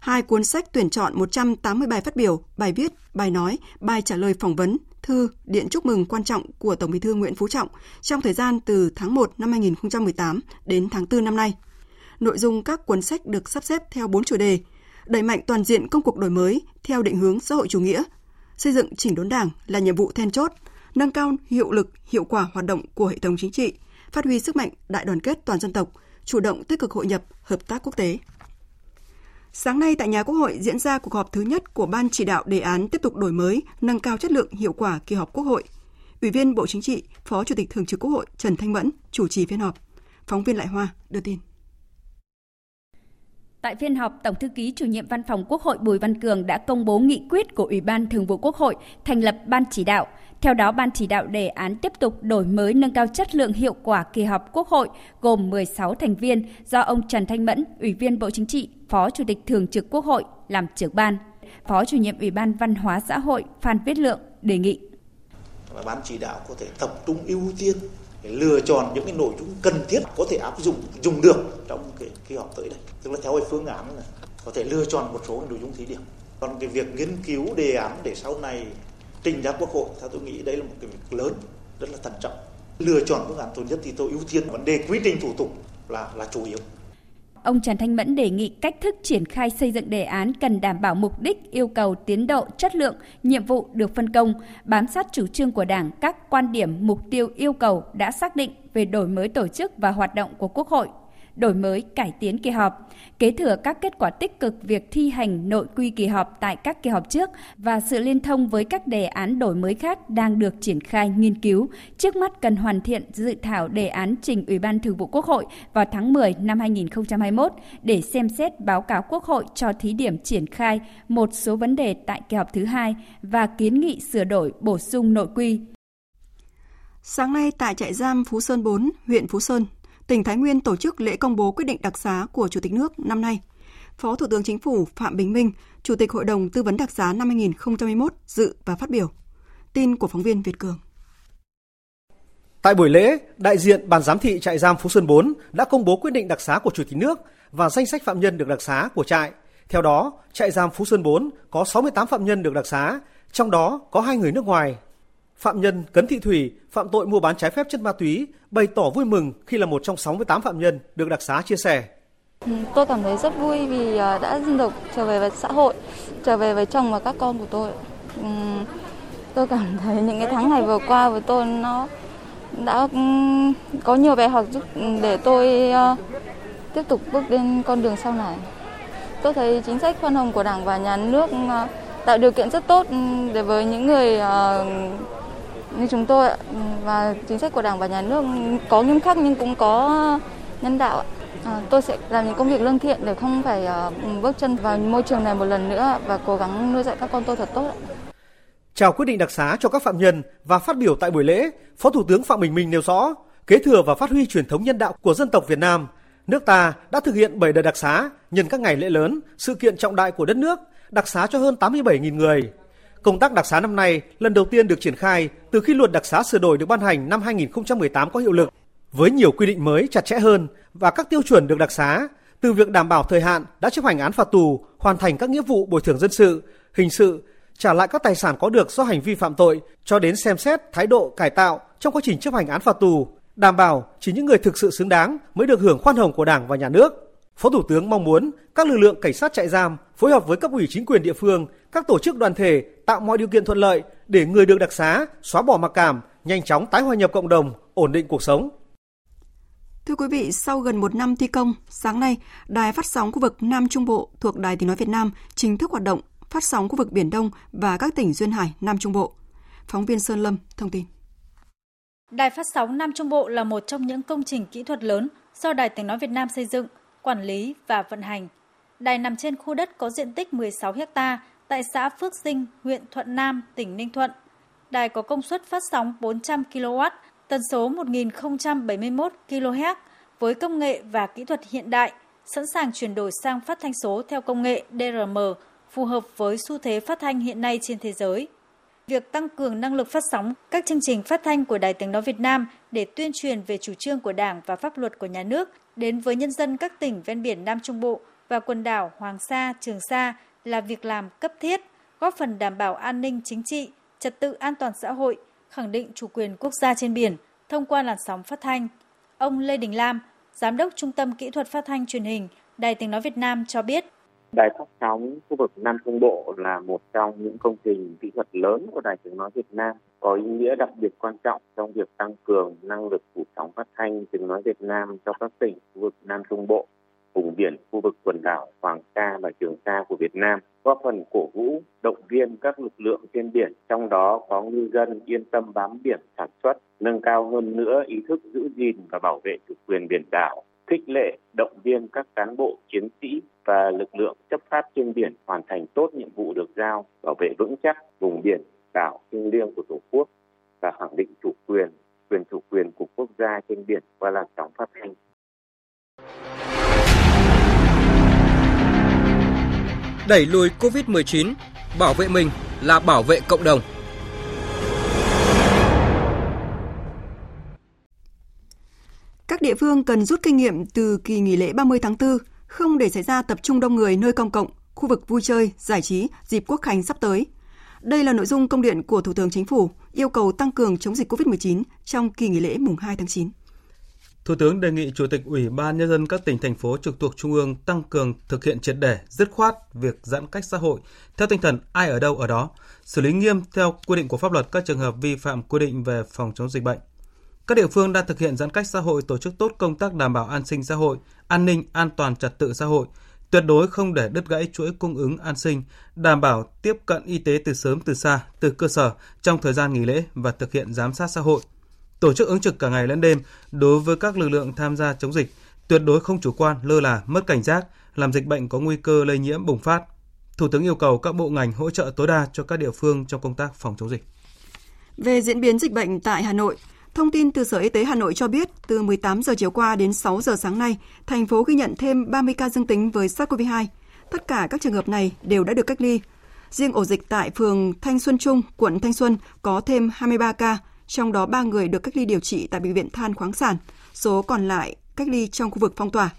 Hai cuốn sách tuyển chọn 180 bài phát biểu, bài viết, bài nói, bài trả lời phỏng vấn, thư, điện chúc mừng quan trọng của Tổng Bí thư Nguyễn Phú Trọng trong thời gian từ tháng 1 năm 2018 đến tháng 4 năm nay. Nội dung các cuốn sách được sắp xếp theo 4 chủ đề: đẩy mạnh toàn diện công cuộc đổi mới theo định hướng xã hội chủ nghĩa, xây dựng chỉnh đốn Đảng là nhiệm vụ then chốt, nâng cao hiệu lực, hiệu quả hoạt động của hệ thống chính trị, phát huy sức mạnh đại đoàn kết toàn dân tộc, chủ động tích cực hội nhập, hợp tác quốc tế. Sáng nay tại nhà Quốc hội diễn ra cuộc họp thứ nhất của Ban chỉ đạo đề án tiếp tục đổi mới, nâng cao chất lượng hiệu quả kỳ họp Quốc hội. Ủy viên Bộ Chính trị, Phó Chủ tịch Thường trực Quốc hội Trần Thanh Mẫn chủ trì phiên họp. Phóng viên Lại Hoa đưa tin. Tại phiên họp, Tổng thư ký chủ nhiệm Văn phòng Quốc hội Bùi Văn Cường đã công bố nghị quyết của Ủy ban Thường vụ Quốc hội thành lập ban chỉ đạo. Theo đó, ban chỉ đạo đề án tiếp tục đổi mới nâng cao chất lượng hiệu quả kỳ họp Quốc hội gồm 16 thành viên do ông Trần Thanh Mẫn, Ủy viên Bộ Chính trị, Phó Chủ tịch Thường trực Quốc hội làm trưởng ban. Phó chủ nhiệm Ủy ban Văn hóa xã hội Phan Viết Lượng đề nghị. Ban chỉ đạo có thể tập trung ưu tiên để lựa chọn những cái nội dung cần thiết có thể áp dụng, dùng được trong cái kỳ họp tới đây. Tức là theo cái phương án là có thể lựa chọn một số nội dung thí điểm. Còn cái việc nghiên cứu đề án để sau này trình ra quốc hội, theo tôi nghĩ đây là một cái việc lớn, rất là thận trọng. Lựa chọn phương án tốt nhất thì tôi ưu tiên vấn đề quy trình thủ tục là là chủ yếu. Ông Trần Thanh Mẫn đề nghị cách thức triển khai xây dựng đề án cần đảm bảo mục đích, yêu cầu, tiến độ, chất lượng, nhiệm vụ được phân công, bám sát chủ trương của Đảng, các quan điểm, mục tiêu, yêu cầu đã xác định về đổi mới tổ chức và hoạt động của Quốc hội, đổi mới, cải tiến kỳ họp, kế thừa các kết quả tích cực việc thi hành nội quy kỳ họp tại các kỳ họp trước và sự liên thông với các đề án đổi mới khác đang được triển khai nghiên cứu. Trước mắt cần hoàn thiện dự thảo đề án trình Ủy ban Thường vụ Quốc hội vào tháng 10 năm 2021 để xem xét báo cáo Quốc hội cho thí điểm triển khai một số vấn đề tại kỳ họp thứ hai và kiến nghị sửa đổi bổ sung nội quy. Sáng nay tại trại giam Phú Sơn 4, huyện Phú Sơn, tỉnh Thái Nguyên tổ chức lễ công bố quyết định đặc xá của Chủ tịch nước năm nay. Phó Thủ tướng Chính phủ Phạm Bình Minh, Chủ tịch Hội đồng Tư vấn đặc xá năm 2021 dự và phát biểu. Tin của phóng viên Việt Cường. Tại buổi lễ, đại diện ban giám thị trại giam Phú Sơn 4 đã công bố quyết định đặc xá của Chủ tịch nước và danh sách phạm nhân được đặc xá của trại. Theo đó, trại giam Phú Sơn 4 có 68 phạm nhân được đặc xá, trong đó có hai người nước ngoài Phạm nhân Cấn Thị Thủy phạm tội mua bán trái phép chất ma túy bày tỏ vui mừng khi là một trong 68 phạm nhân được đặc xá chia sẻ. Ừ, tôi cảm thấy rất vui vì à, đã được trở về với xã hội, trở về với chồng và các con của tôi. Ừ, tôi cảm thấy những cái tháng ngày vừa qua với tôi nó đã ừ, có nhiều bài học giúp để tôi à, tiếp tục bước lên con đường sau này. Tôi thấy chính sách khoan hồng của Đảng và Nhà nước à, tạo điều kiện rất tốt để với những người như chúng tôi và chính sách của Đảng và Nhà nước có nghiêm khắc nhưng cũng có nhân đạo. À, tôi sẽ làm những công việc lương thiện để không phải uh, bước chân vào môi trường này một lần nữa và cố gắng nuôi dạy các con tôi thật tốt. Chào quyết định đặc xá cho các phạm nhân và phát biểu tại buổi lễ, Phó Thủ tướng Phạm Bình Minh nêu rõ, kế thừa và phát huy truyền thống nhân đạo của dân tộc Việt Nam, nước ta đã thực hiện 7 đợt đặc xá nhân các ngày lễ lớn, sự kiện trọng đại của đất nước, đặc xá cho hơn 87.000 người. Công tác đặc xá năm nay lần đầu tiên được triển khai từ khi luật đặc xá sửa đổi được ban hành năm 2018 có hiệu lực, với nhiều quy định mới chặt chẽ hơn và các tiêu chuẩn được đặc xá, từ việc đảm bảo thời hạn đã chấp hành án phạt tù, hoàn thành các nghĩa vụ bồi thường dân sự, hình sự, trả lại các tài sản có được do hành vi phạm tội, cho đến xem xét thái độ cải tạo trong quá trình chấp hành án phạt tù, đảm bảo chỉ những người thực sự xứng đáng mới được hưởng khoan hồng của Đảng và Nhà nước. Phó Thủ tướng mong muốn các lực lượng cảnh sát trại giam phối hợp với cấp ủy chính quyền địa phương, các tổ chức đoàn thể tạo mọi điều kiện thuận lợi để người được đặc xá xóa bỏ mặc cảm, nhanh chóng tái hòa nhập cộng đồng, ổn định cuộc sống. Thưa quý vị, sau gần một năm thi công, sáng nay, Đài phát sóng khu vực Nam Trung Bộ thuộc Đài Tiếng Nói Việt Nam chính thức hoạt động phát sóng khu vực Biển Đông và các tỉnh Duyên Hải, Nam Trung Bộ. Phóng viên Sơn Lâm thông tin. Đài phát sóng Nam Trung Bộ là một trong những công trình kỹ thuật lớn do Đài Tiếng Nói Việt Nam xây dựng – quản lý và vận hành. Đài nằm trên khu đất có diện tích 16 ha tại xã Phước Sinh, huyện Thuận Nam, tỉnh Ninh Thuận. Đài có công suất phát sóng 400 kW, tần số 1071 kHz với công nghệ và kỹ thuật hiện đại, sẵn sàng chuyển đổi sang phát thanh số theo công nghệ DRM phù hợp với xu thế phát thanh hiện nay trên thế giới. Việc tăng cường năng lực phát sóng các chương trình phát thanh của Đài Tiếng Nói Việt Nam để tuyên truyền về chủ trương của Đảng và pháp luật của nhà nước đến với nhân dân các tỉnh ven biển Nam Trung Bộ và quần đảo Hoàng Sa, Trường Sa là việc làm cấp thiết, góp phần đảm bảo an ninh chính trị, trật tự an toàn xã hội, khẳng định chủ quyền quốc gia trên biển thông qua làn sóng phát thanh. Ông Lê Đình Lam, Giám đốc Trung tâm Kỹ thuật Phát thanh Truyền hình, Đài Tiếng Nói Việt Nam cho biết. Đài phát sóng khu vực Nam Trung Bộ là một trong những công trình kỹ thuật lớn của Đài Tiếng Nói Việt Nam, có ý nghĩa đặc biệt quan trọng trong việc tăng cường năng lực phủ sóng phát thanh tiếng nói Việt Nam cho các tỉnh khu vực Nam Trung Bộ, vùng biển, khu vực quần đảo Hoàng Sa và Trường Sa của Việt Nam, góp phần cổ vũ, động viên các lực lượng trên biển, trong đó có ngư dân yên tâm bám biển sản xuất, nâng cao hơn nữa ý thức giữ gìn và bảo vệ chủ quyền biển đảo, khích lệ, động viên các cán bộ, chiến sĩ và lực lượng chấp pháp trên biển hoàn thành tốt nhiệm vụ được giao, bảo vệ vững chắc vùng biển, đảo thiêng liêng của Tổ quốc và khẳng định chủ quyền, quyền chủ quyền của quốc gia trên biển qua làn sóng phát thanh. Đẩy lùi COVID-19, bảo vệ mình là bảo vệ cộng đồng. Các địa phương cần rút kinh nghiệm từ kỳ nghỉ lễ 30 tháng 4, không để xảy ra tập trung đông người nơi công cộng, khu vực vui chơi, giải trí dịp quốc khánh sắp tới. Đây là nội dung công điện của Thủ tướng Chính phủ yêu cầu tăng cường chống dịch COVID-19 trong kỳ nghỉ lễ mùng 2 tháng 9. Thủ tướng đề nghị Chủ tịch Ủy ban Nhân dân các tỉnh, thành phố trực thuộc Trung ương tăng cường thực hiện triệt để, dứt khoát việc giãn cách xã hội theo tinh thần ai ở đâu ở đó, xử lý nghiêm theo quy định của pháp luật các trường hợp vi phạm quy định về phòng chống dịch bệnh. Các địa phương đang thực hiện giãn cách xã hội tổ chức tốt công tác đảm bảo an sinh xã hội, an ninh, an toàn trật tự xã hội, tuyệt đối không để đứt gãy chuỗi cung ứng an sinh, đảm bảo tiếp cận y tế từ sớm từ xa, từ cơ sở trong thời gian nghỉ lễ và thực hiện giám sát xã hội. Tổ chức ứng trực cả ngày lẫn đêm đối với các lực lượng tham gia chống dịch, tuyệt đối không chủ quan, lơ là, mất cảnh giác, làm dịch bệnh có nguy cơ lây nhiễm bùng phát. Thủ tướng yêu cầu các bộ ngành hỗ trợ tối đa cho các địa phương trong công tác phòng chống dịch. Về diễn biến dịch bệnh tại Hà Nội, Thông tin từ Sở Y tế Hà Nội cho biết, từ 18 giờ chiều qua đến 6 giờ sáng nay, thành phố ghi nhận thêm 30 ca dương tính với SARS-CoV-2. Tất cả các trường hợp này đều đã được cách ly. Riêng ổ dịch tại phường Thanh Xuân Trung, quận Thanh Xuân có thêm 23 ca, trong đó 3 người được cách ly điều trị tại bệnh viện Than khoáng sản, số còn lại cách ly trong khu vực phong tỏa.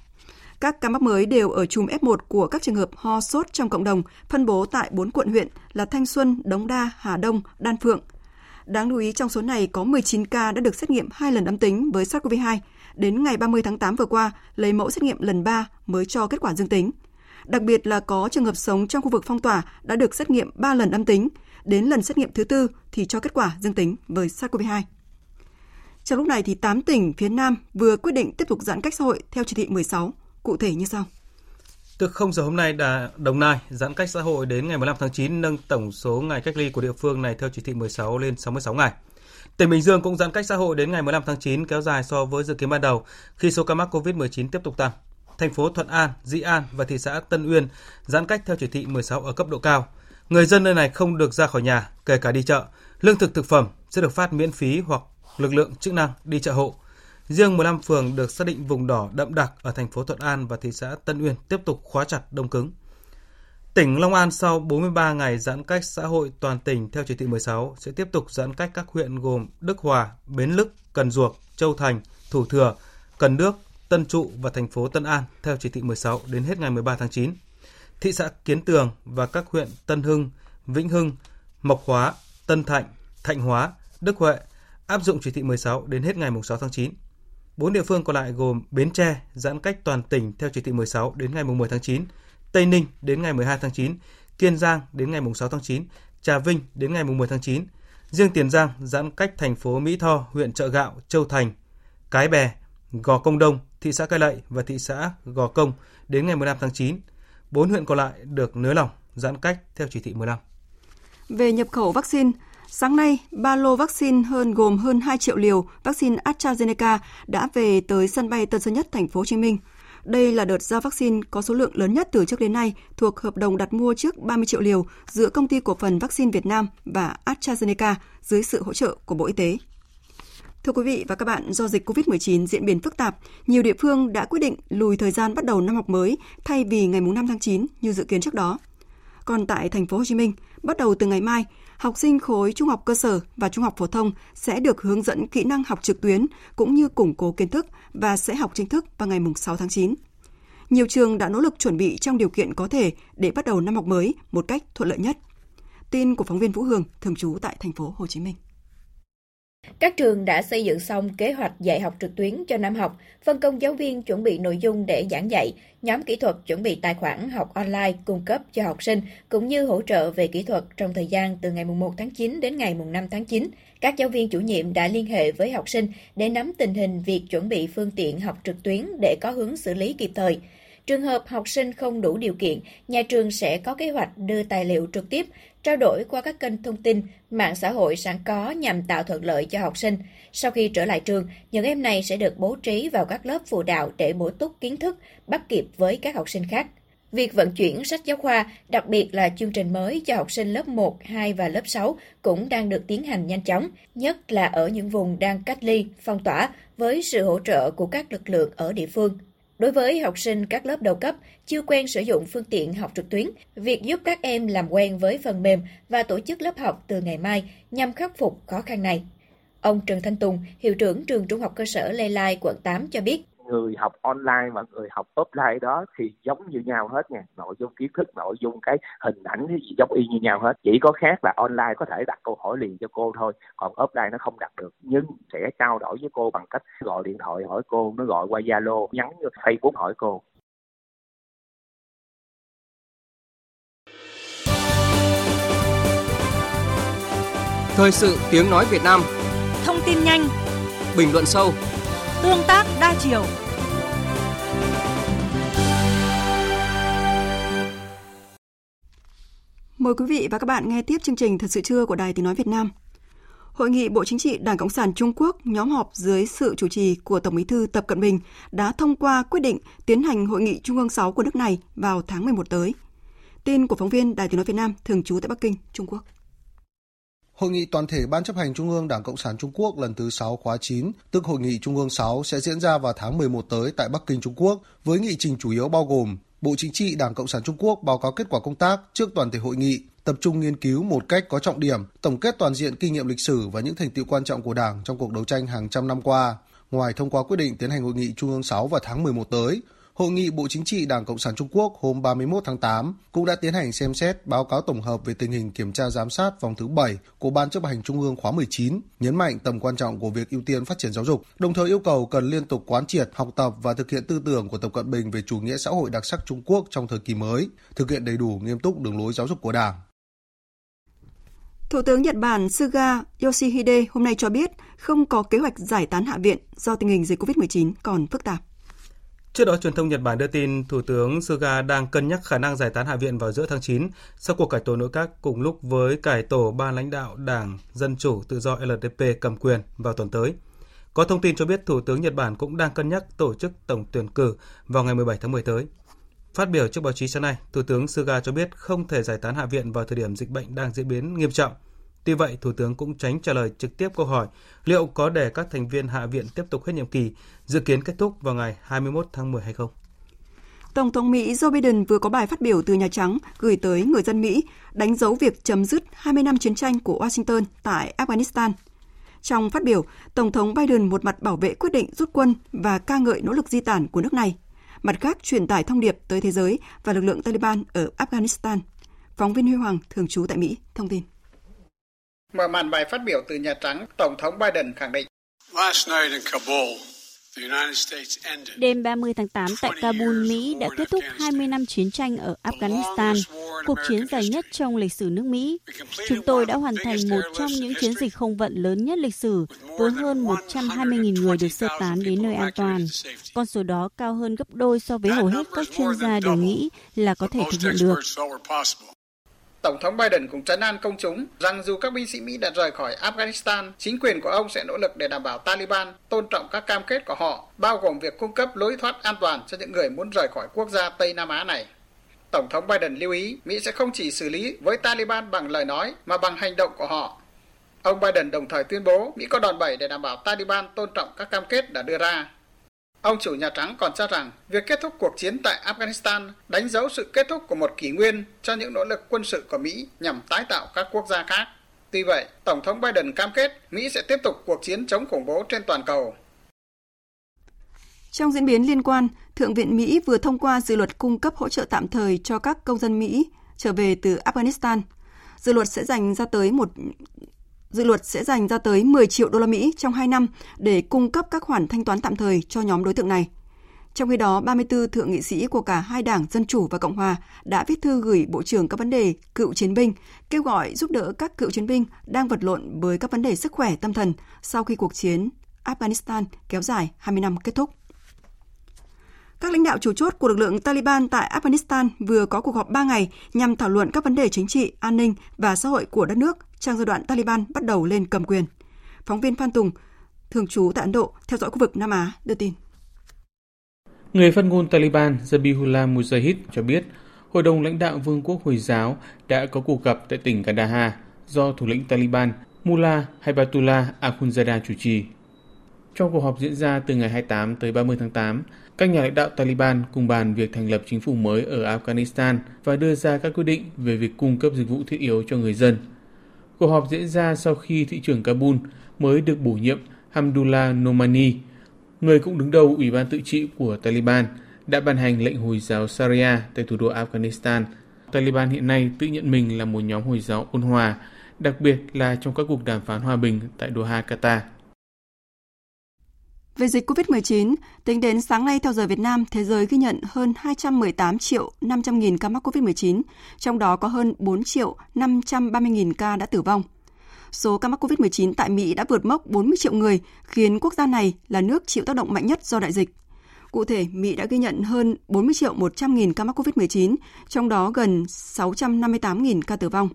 Các ca mắc mới đều ở chùm F1 của các trường hợp ho sốt trong cộng đồng, phân bố tại 4 quận huyện là Thanh Xuân, Đống Đa, Hà Đông, Đan Phượng, Đáng lưu ý trong số này có 19 ca đã được xét nghiệm 2 lần âm tính với SARS-CoV-2. Đến ngày 30 tháng 8 vừa qua, lấy mẫu xét nghiệm lần 3 mới cho kết quả dương tính. Đặc biệt là có trường hợp sống trong khu vực phong tỏa đã được xét nghiệm 3 lần âm tính. Đến lần xét nghiệm thứ tư thì cho kết quả dương tính với SARS-CoV-2. Trong lúc này thì 8 tỉnh phía Nam vừa quyết định tiếp tục giãn cách xã hội theo chỉ thị 16, cụ thể như sau. Từ 0 giờ hôm nay, đã Đồng Nai giãn cách xã hội đến ngày 15 tháng 9 nâng tổng số ngày cách ly của địa phương này theo chỉ thị 16 lên 66 ngày. Tỉnh Bình Dương cũng giãn cách xã hội đến ngày 15 tháng 9 kéo dài so với dự kiến ban đầu khi số ca mắc COVID-19 tiếp tục tăng. Thành phố Thuận An, Dĩ An và thị xã Tân Uyên giãn cách theo chỉ thị 16 ở cấp độ cao. Người dân nơi này không được ra khỏi nhà, kể cả đi chợ. Lương thực thực phẩm sẽ được phát miễn phí hoặc lực lượng chức năng đi chợ hộ. Riêng 15 phường được xác định vùng đỏ đậm đặc ở thành phố Thuận An và thị xã Tân Uyên tiếp tục khóa chặt đông cứng. Tỉnh Long An sau 43 ngày giãn cách xã hội toàn tỉnh theo chỉ thị 16 sẽ tiếp tục giãn cách các huyện gồm Đức Hòa, Bến Lức, Cần Duộc, Châu Thành, Thủ Thừa, Cần Đước, Tân Trụ và thành phố Tân An theo chỉ thị 16 đến hết ngày 13 tháng 9. Thị xã Kiến Tường và các huyện Tân Hưng, Vĩnh Hưng, Mộc Hóa, Tân Thạnh, Thạnh Hóa, Đức Huệ áp dụng chỉ thị 16 đến hết ngày 6 tháng 9. Bốn địa phương còn lại gồm Bến Tre giãn cách toàn tỉnh theo chỉ thị 16 đến ngày 10 tháng 9, Tây Ninh đến ngày 12 tháng 9, Kiên Giang đến ngày 6 tháng 9, Trà Vinh đến ngày 10 tháng 9. Riêng Tiền Giang giãn cách thành phố Mỹ Tho, huyện Trợ Gạo, Châu Thành, Cái Bè, Gò Công Đông, thị xã Cai Lậy và thị xã Gò Công đến ngày 15 tháng 9. Bốn huyện còn lại được nới lỏng giãn cách theo chỉ thị 15. Về nhập khẩu vaccine, Sáng nay, ba lô vaccine hơn gồm hơn 2 triệu liều vaccine AstraZeneca đã về tới sân bay Tân Sơn Nhất, thành phố Hồ Chí Minh. Đây là đợt giao vaccine có số lượng lớn nhất từ trước đến nay thuộc hợp đồng đặt mua trước 30 triệu liều giữa công ty cổ phần vaccine Việt Nam và AstraZeneca dưới sự hỗ trợ của Bộ Y tế. Thưa quý vị và các bạn, do dịch COVID-19 diễn biến phức tạp, nhiều địa phương đã quyết định lùi thời gian bắt đầu năm học mới thay vì ngày 5 tháng 9 như dự kiến trước đó. Còn tại thành phố Hồ Chí Minh, bắt đầu từ ngày mai, học sinh khối trung học cơ sở và trung học phổ thông sẽ được hướng dẫn kỹ năng học trực tuyến cũng như củng cố kiến thức và sẽ học chính thức vào ngày 6 tháng 9. Nhiều trường đã nỗ lực chuẩn bị trong điều kiện có thể để bắt đầu năm học mới một cách thuận lợi nhất. Tin của phóng viên Vũ Hương thường trú tại thành phố Hồ Chí Minh. Các trường đã xây dựng xong kế hoạch dạy học trực tuyến cho năm học, phân công giáo viên chuẩn bị nội dung để giảng dạy, nhóm kỹ thuật chuẩn bị tài khoản học online cung cấp cho học sinh, cũng như hỗ trợ về kỹ thuật trong thời gian từ ngày 1 tháng 9 đến ngày 5 tháng 9. Các giáo viên chủ nhiệm đã liên hệ với học sinh để nắm tình hình việc chuẩn bị phương tiện học trực tuyến để có hướng xử lý kịp thời. Trường hợp học sinh không đủ điều kiện, nhà trường sẽ có kế hoạch đưa tài liệu trực tiếp, trao đổi qua các kênh thông tin, mạng xã hội sẵn có nhằm tạo thuận lợi cho học sinh. Sau khi trở lại trường, những em này sẽ được bố trí vào các lớp phụ đạo để bổ túc kiến thức, bắt kịp với các học sinh khác. Việc vận chuyển sách giáo khoa, đặc biệt là chương trình mới cho học sinh lớp 1, 2 và lớp 6 cũng đang được tiến hành nhanh chóng, nhất là ở những vùng đang cách ly, phong tỏa với sự hỗ trợ của các lực lượng ở địa phương. Đối với học sinh các lớp đầu cấp chưa quen sử dụng phương tiện học trực tuyến, việc giúp các em làm quen với phần mềm và tổ chức lớp học từ ngày mai nhằm khắc phục khó khăn này. Ông Trần Thanh Tùng, hiệu trưởng trường Trung học cơ sở Lê Lai, quận 8 cho biết, người học online và người học offline đó thì giống như nhau hết nha. Nội dung kiến thức nội dung cái hình ảnh thì giống y như nhau hết. Chỉ có khác là online có thể đặt câu hỏi liền cho cô thôi còn offline nó không đặt được. Nhưng sẽ trao đổi với cô bằng cách gọi điện thoại hỏi cô nó gọi qua zalo nhắn facebook hỏi cô. Thời sự tiếng nói Việt Nam. Thông tin nhanh. Bình luận sâu Tương tác đa chiều Mời quý vị và các bạn nghe tiếp chương trình Thật sự trưa của Đài Tiếng Nói Việt Nam. Hội nghị Bộ Chính trị Đảng Cộng sản Trung Quốc nhóm họp dưới sự chủ trì của Tổng bí thư Tập Cận Bình đã thông qua quyết định tiến hành Hội nghị Trung ương 6 của nước này vào tháng 11 tới. Tin của phóng viên Đài Tiếng Nói Việt Nam thường trú tại Bắc Kinh, Trung Quốc. Hội nghị toàn thể Ban chấp hành Trung ương Đảng Cộng sản Trung Quốc lần thứ 6 khóa 9, tức Hội nghị Trung ương 6 sẽ diễn ra vào tháng 11 tới tại Bắc Kinh, Trung Quốc, với nghị trình chủ yếu bao gồm Bộ Chính trị Đảng Cộng sản Trung Quốc báo cáo kết quả công tác trước toàn thể hội nghị, tập trung nghiên cứu một cách có trọng điểm, tổng kết toàn diện kinh nghiệm lịch sử và những thành tựu quan trọng của Đảng trong cuộc đấu tranh hàng trăm năm qua. Ngoài thông qua quyết định tiến hành hội nghị Trung ương 6 vào tháng 11 tới, Hội nghị Bộ Chính trị Đảng Cộng sản Trung Quốc hôm 31 tháng 8 cũng đã tiến hành xem xét báo cáo tổng hợp về tình hình kiểm tra giám sát vòng thứ 7 của Ban chấp hành Trung ương khóa 19, nhấn mạnh tầm quan trọng của việc ưu tiên phát triển giáo dục, đồng thời yêu cầu cần liên tục quán triệt, học tập và thực hiện tư tưởng của Tập Cận Bình về chủ nghĩa xã hội đặc sắc Trung Quốc trong thời kỳ mới, thực hiện đầy đủ nghiêm túc đường lối giáo dục của Đảng. Thủ tướng Nhật Bản Suga Yoshihide hôm nay cho biết không có kế hoạch giải tán Hạ viện do tình hình dịch COVID-19 còn phức tạp. Trước đó, truyền thông Nhật Bản đưa tin Thủ tướng Suga đang cân nhắc khả năng giải tán Hạ viện vào giữa tháng 9 sau cuộc cải tổ nội các cùng lúc với cải tổ ba lãnh đạo Đảng Dân Chủ Tự do LDP cầm quyền vào tuần tới. Có thông tin cho biết Thủ tướng Nhật Bản cũng đang cân nhắc tổ chức tổng tuyển cử vào ngày 17 tháng 10 tới. Phát biểu trước báo chí sáng nay, Thủ tướng Suga cho biết không thể giải tán Hạ viện vào thời điểm dịch bệnh đang diễn biến nghiêm trọng. Tuy vậy, Thủ tướng cũng tránh trả lời trực tiếp câu hỏi liệu có để các thành viên Hạ viện tiếp tục hết nhiệm kỳ, dự kiến kết thúc vào ngày 21 tháng 10 hay không. Tổng thống Mỹ Joe Biden vừa có bài phát biểu từ Nhà Trắng gửi tới người dân Mỹ đánh dấu việc chấm dứt 20 năm chiến tranh của Washington tại Afghanistan. Trong phát biểu, Tổng thống Biden một mặt bảo vệ quyết định rút quân và ca ngợi nỗ lực di tản của nước này, mặt khác truyền tải thông điệp tới thế giới và lực lượng Taliban ở Afghanistan. Phóng viên Huy Hoàng, thường trú tại Mỹ, thông tin. Mở màn bài phát biểu từ Nhà Trắng, Tổng thống Biden khẳng định. Đêm 30 tháng 8 tại Kabul, Mỹ đã kết thúc 20 năm chiến tranh ở Afghanistan, cuộc chiến dài nhất trong lịch sử nước Mỹ. Chúng tôi đã hoàn thành một trong những chiến dịch không vận lớn nhất lịch sử, với hơn 120.000 người được sơ tán đến nơi an toàn. Con số đó cao hơn gấp đôi so với hầu hết các chuyên gia đều nghĩ là có thể thực hiện được. Tổng thống Biden cũng trấn an công chúng rằng dù các binh sĩ Mỹ đã rời khỏi Afghanistan, chính quyền của ông sẽ nỗ lực để đảm bảo Taliban tôn trọng các cam kết của họ, bao gồm việc cung cấp lối thoát an toàn cho những người muốn rời khỏi quốc gia Tây Nam Á này. Tổng thống Biden lưu ý Mỹ sẽ không chỉ xử lý với Taliban bằng lời nói mà bằng hành động của họ. Ông Biden đồng thời tuyên bố Mỹ có đòn bẩy để đảm bảo Taliban tôn trọng các cam kết đã đưa ra. Ông chủ Nhà Trắng còn cho rằng việc kết thúc cuộc chiến tại Afghanistan đánh dấu sự kết thúc của một kỷ nguyên cho những nỗ lực quân sự của Mỹ nhằm tái tạo các quốc gia khác. Tuy vậy, Tổng thống Biden cam kết Mỹ sẽ tiếp tục cuộc chiến chống khủng bố trên toàn cầu. Trong diễn biến liên quan, Thượng viện Mỹ vừa thông qua dự luật cung cấp hỗ trợ tạm thời cho các công dân Mỹ trở về từ Afghanistan. Dự luật sẽ dành ra tới một dự luật sẽ dành ra tới 10 triệu đô la Mỹ trong 2 năm để cung cấp các khoản thanh toán tạm thời cho nhóm đối tượng này. Trong khi đó, 34 thượng nghị sĩ của cả hai đảng Dân Chủ và Cộng Hòa đã viết thư gửi Bộ trưởng các vấn đề cựu chiến binh, kêu gọi giúp đỡ các cựu chiến binh đang vật lộn với các vấn đề sức khỏe tâm thần sau khi cuộc chiến Afghanistan kéo dài 20 năm kết thúc. Các lãnh đạo chủ chốt của lực lượng Taliban tại Afghanistan vừa có cuộc họp 3 ngày nhằm thảo luận các vấn đề chính trị, an ninh và xã hội của đất nước trong giai đoạn Taliban bắt đầu lên cầm quyền. Phóng viên Phan Tùng, thường trú tại Ấn Độ, theo dõi khu vực Nam Á, đưa tin. Người phát ngôn Taliban Zabihullah Mujahid cho biết, Hội đồng lãnh đạo Vương quốc Hồi giáo đã có cuộc gặp tại tỉnh Kandahar do thủ lĩnh Taliban Mullah Haibatullah Akhundzada chủ trì. Trong cuộc họp diễn ra từ ngày 28 tới 30 tháng 8, các nhà lãnh đạo Taliban cùng bàn việc thành lập chính phủ mới ở Afghanistan và đưa ra các quyết định về việc cung cấp dịch vụ thiết yếu cho người dân. Cuộc họp diễn ra sau khi thị trưởng Kabul mới được bổ nhiệm Hamdullah Nomani, người cũng đứng đầu Ủy ban tự trị của Taliban, đã ban hành lệnh Hồi giáo Sharia tại thủ đô Afghanistan. Taliban hiện nay tự nhận mình là một nhóm Hồi giáo ôn hòa, đặc biệt là trong các cuộc đàm phán hòa bình tại Doha, Qatar. Về dịch COVID-19, tính đến sáng nay theo giờ Việt Nam, thế giới ghi nhận hơn 218 triệu 500 nghìn ca mắc COVID-19, trong đó có hơn 4 triệu 530 nghìn ca đã tử vong. Số ca mắc COVID-19 tại Mỹ đã vượt mốc 40 triệu người, khiến quốc gia này là nước chịu tác động mạnh nhất do đại dịch. Cụ thể, Mỹ đã ghi nhận hơn 40 triệu 100 nghìn ca mắc COVID-19, trong đó gần 658 nghìn ca tử vong.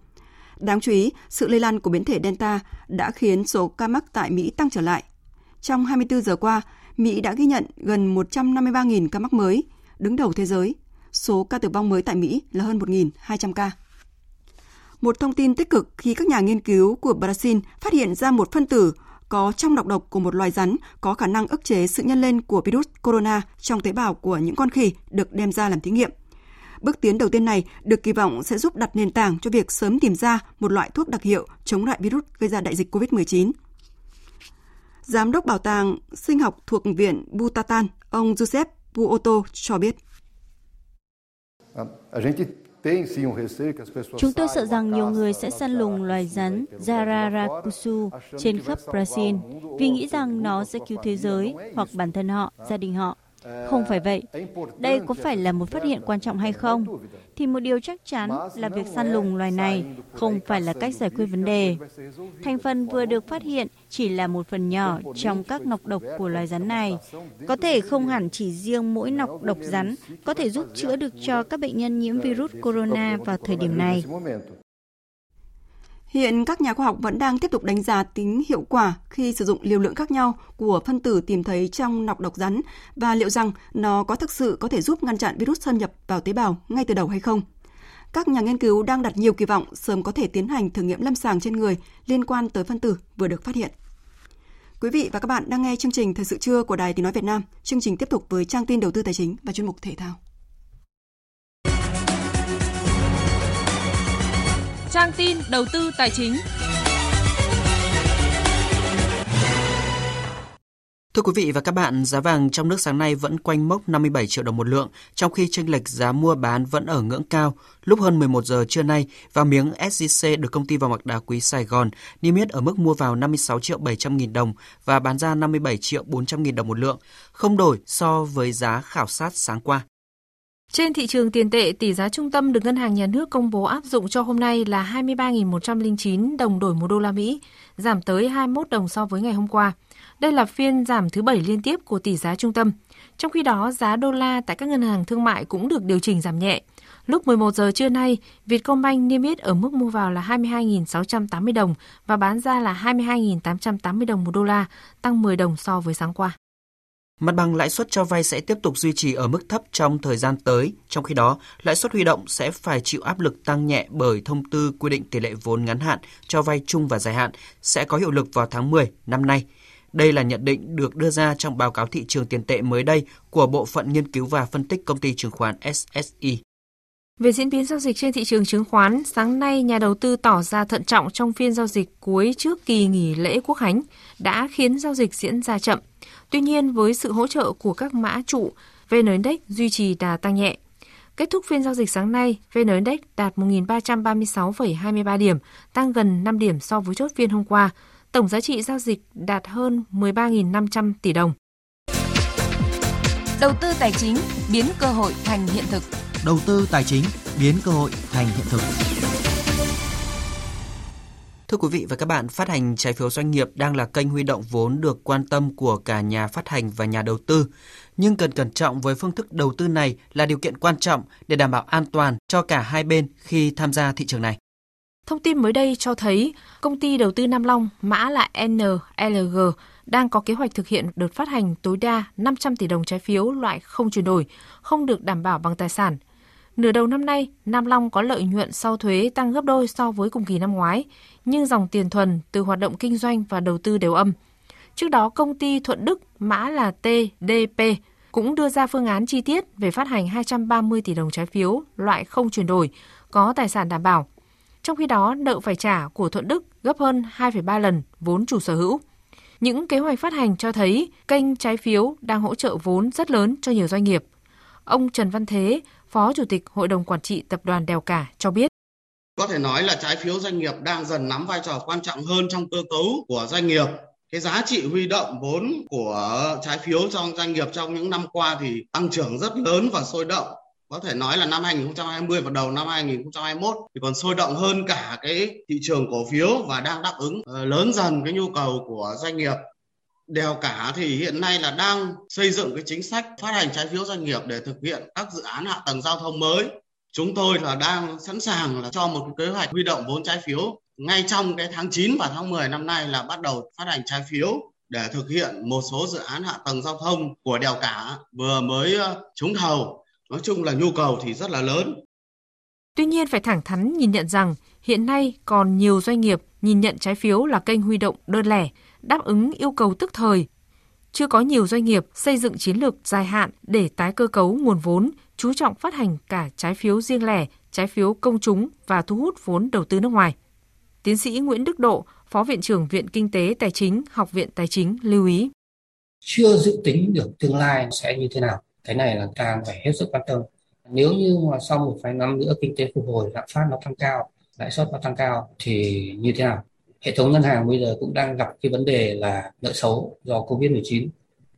Đáng chú ý, sự lây lan của biến thể Delta đã khiến số ca mắc tại Mỹ tăng trở lại. Trong 24 giờ qua, Mỹ đã ghi nhận gần 153.000 ca mắc mới, đứng đầu thế giới. Số ca tử vong mới tại Mỹ là hơn 1.200 ca. Một thông tin tích cực khi các nhà nghiên cứu của Brazil phát hiện ra một phân tử có trong độc độc của một loài rắn có khả năng ức chế sự nhân lên của virus corona trong tế bào của những con khỉ được đem ra làm thí nghiệm. Bước tiến đầu tiên này được kỳ vọng sẽ giúp đặt nền tảng cho việc sớm tìm ra một loại thuốc đặc hiệu chống lại virus gây ra đại dịch COVID-19. Giám đốc Bảo tàng Sinh học thuộc Viện Butatan, ông Joseph Buoto cho biết. Chúng tôi sợ rằng nhiều người sẽ săn lùng loài rắn Zararakusu trên khắp Brazil vì nghĩ rằng nó sẽ cứu thế giới hoặc bản thân họ, gia đình họ. Không phải vậy. Đây có phải là một phát hiện quan trọng hay không? Thì một điều chắc chắn là việc săn lùng loài này không phải là cách giải quyết vấn đề. Thành phần vừa được phát hiện chỉ là một phần nhỏ trong các nọc độc của loài rắn này. Có thể không hẳn chỉ riêng mỗi nọc độc rắn có thể giúp chữa được cho các bệnh nhân nhiễm virus corona vào thời điểm này. Hiện các nhà khoa học vẫn đang tiếp tục đánh giá tính hiệu quả khi sử dụng liều lượng khác nhau của phân tử tìm thấy trong nọc độc rắn và liệu rằng nó có thực sự có thể giúp ngăn chặn virus xâm nhập vào tế bào ngay từ đầu hay không. Các nhà nghiên cứu đang đặt nhiều kỳ vọng sớm có thể tiến hành thử nghiệm lâm sàng trên người liên quan tới phân tử vừa được phát hiện. Quý vị và các bạn đang nghe chương trình Thời sự trưa của Đài Tiếng Nói Việt Nam. Chương trình tiếp tục với trang tin đầu tư tài chính và chuyên mục thể thao. Trang tin đầu tư tài chính. Thưa quý vị và các bạn, giá vàng trong nước sáng nay vẫn quanh mốc 57 triệu đồng một lượng, trong khi chênh lệch giá mua bán vẫn ở ngưỡng cao. Lúc hơn 11 giờ trưa nay, vàng miếng SJC được công ty vàng bạc đá quý Sài Gòn niêm yết ở mức mua vào 56 triệu 700 nghìn đồng và bán ra 57 triệu 400 nghìn đồng một lượng, không đổi so với giá khảo sát sáng qua. Trên thị trường tiền tệ, tỷ giá trung tâm được Ngân hàng Nhà nước công bố áp dụng cho hôm nay là 23.109 đồng đổi một đô la Mỹ, giảm tới 21 đồng so với ngày hôm qua. Đây là phiên giảm thứ bảy liên tiếp của tỷ giá trung tâm. Trong khi đó, giá đô la tại các ngân hàng thương mại cũng được điều chỉnh giảm nhẹ. Lúc 11 giờ trưa nay, Vietcombank niêm yết ở mức mua vào là 22.680 đồng và bán ra là 22.880 đồng một đô la, tăng 10 đồng so với sáng qua. Mặt bằng lãi suất cho vay sẽ tiếp tục duy trì ở mức thấp trong thời gian tới, trong khi đó, lãi suất huy động sẽ phải chịu áp lực tăng nhẹ bởi thông tư quy định tỷ lệ vốn ngắn hạn cho vay chung và dài hạn sẽ có hiệu lực vào tháng 10 năm nay. Đây là nhận định được đưa ra trong báo cáo thị trường tiền tệ mới đây của Bộ phận Nghiên cứu và Phân tích Công ty Chứng khoán SSI. Về diễn biến giao dịch trên thị trường chứng khoán, sáng nay nhà đầu tư tỏ ra thận trọng trong phiên giao dịch cuối trước kỳ nghỉ lễ Quốc khánh đã khiến giao dịch diễn ra chậm. Tuy nhiên, với sự hỗ trợ của các mã trụ, VN Index duy trì đà tăng nhẹ. Kết thúc phiên giao dịch sáng nay, VN Index đạt 1.336,23 điểm, tăng gần 5 điểm so với chốt phiên hôm qua. Tổng giá trị giao dịch đạt hơn 13.500 tỷ đồng. Đầu tư tài chính biến cơ hội thành hiện thực. Đầu tư tài chính biến cơ hội thành hiện thực. Thưa quý vị và các bạn, phát hành trái phiếu doanh nghiệp đang là kênh huy động vốn được quan tâm của cả nhà phát hành và nhà đầu tư. Nhưng cần cẩn trọng với phương thức đầu tư này là điều kiện quan trọng để đảm bảo an toàn cho cả hai bên khi tham gia thị trường này. Thông tin mới đây cho thấy công ty đầu tư Nam Long, mã là NLG, đang có kế hoạch thực hiện đợt phát hành tối đa 500 tỷ đồng trái phiếu loại không chuyển đổi, không được đảm bảo bằng tài sản. Nửa đầu năm nay, Nam Long có lợi nhuận sau thuế tăng gấp đôi so với cùng kỳ năm ngoái, nhưng dòng tiền thuần từ hoạt động kinh doanh và đầu tư đều âm. Trước đó, công ty Thuận Đức, mã là TDP, cũng đưa ra phương án chi tiết về phát hành 230 tỷ đồng trái phiếu loại không chuyển đổi, có tài sản đảm bảo. Trong khi đó, nợ phải trả của Thuận Đức gấp hơn 2,3 lần vốn chủ sở hữu. Những kế hoạch phát hành cho thấy kênh trái phiếu đang hỗ trợ vốn rất lớn cho nhiều doanh nghiệp. Ông Trần Văn Thế, Phó Chủ tịch Hội đồng Quản trị Tập đoàn Đèo Cả cho biết. Có thể nói là trái phiếu doanh nghiệp đang dần nắm vai trò quan trọng hơn trong cơ cấu của doanh nghiệp. Cái giá trị huy động vốn của trái phiếu trong doanh nghiệp trong những năm qua thì tăng trưởng rất lớn và sôi động có thể nói là năm 2020 và đầu năm 2021 thì còn sôi động hơn cả cái thị trường cổ phiếu và đang đáp ứng ờ, lớn dần cái nhu cầu của doanh nghiệp đèo cả thì hiện nay là đang xây dựng cái chính sách phát hành trái phiếu doanh nghiệp để thực hiện các dự án hạ tầng giao thông mới. Chúng tôi là đang sẵn sàng là cho một cái kế hoạch huy động vốn trái phiếu. Ngay trong cái tháng 9 và tháng 10 năm nay là bắt đầu phát hành trái phiếu để thực hiện một số dự án hạ tầng giao thông của đèo cả vừa mới ờ, trúng thầu. Nói chung là nhu cầu thì rất là lớn. Tuy nhiên phải thẳng thắn nhìn nhận rằng hiện nay còn nhiều doanh nghiệp nhìn nhận trái phiếu là kênh huy động đơn lẻ, đáp ứng yêu cầu tức thời. Chưa có nhiều doanh nghiệp xây dựng chiến lược dài hạn để tái cơ cấu nguồn vốn, chú trọng phát hành cả trái phiếu riêng lẻ, trái phiếu công chúng và thu hút vốn đầu tư nước ngoài. Tiến sĩ Nguyễn Đức Độ, Phó Viện trưởng Viện Kinh tế Tài chính, Học viện Tài chính lưu ý. Chưa dự tính được tương lai sẽ như thế nào. Cái này là càng phải hết sức quan tâm. Nếu như mà sau một vài năm nữa kinh tế phục hồi, lạm phát nó tăng cao, lãi suất nó tăng cao thì như thế nào? Hệ thống ngân hàng bây giờ cũng đang gặp cái vấn đề là nợ xấu do Covid-19.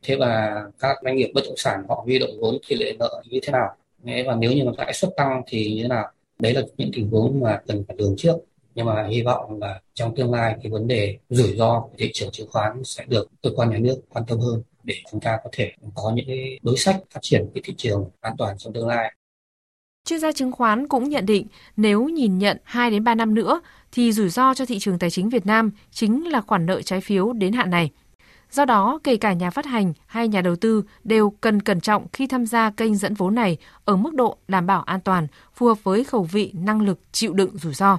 Thế và các doanh nghiệp bất động sản họ huy động vốn tỷ lệ nợ như thế nào? Và nếu như mà lãi suất tăng thì như thế nào? Đấy là những tình huống mà cần phải lường trước. Nhưng mà hy vọng là trong tương lai cái vấn đề rủi ro của thị trường chứng khoán sẽ được cơ quan nhà nước quan tâm hơn để chúng ta có thể có những cái đối sách phát triển cái thị trường an toàn trong tương lai. Chuyên gia chứng khoán cũng nhận định nếu nhìn nhận 2 đến 3 năm nữa thì rủi ro cho thị trường tài chính Việt Nam chính là khoản nợ trái phiếu đến hạn này. Do đó, kể cả nhà phát hành hay nhà đầu tư đều cần cẩn trọng khi tham gia kênh dẫn vốn này ở mức độ đảm bảo an toàn, phù hợp với khẩu vị năng lực chịu đựng rủi ro.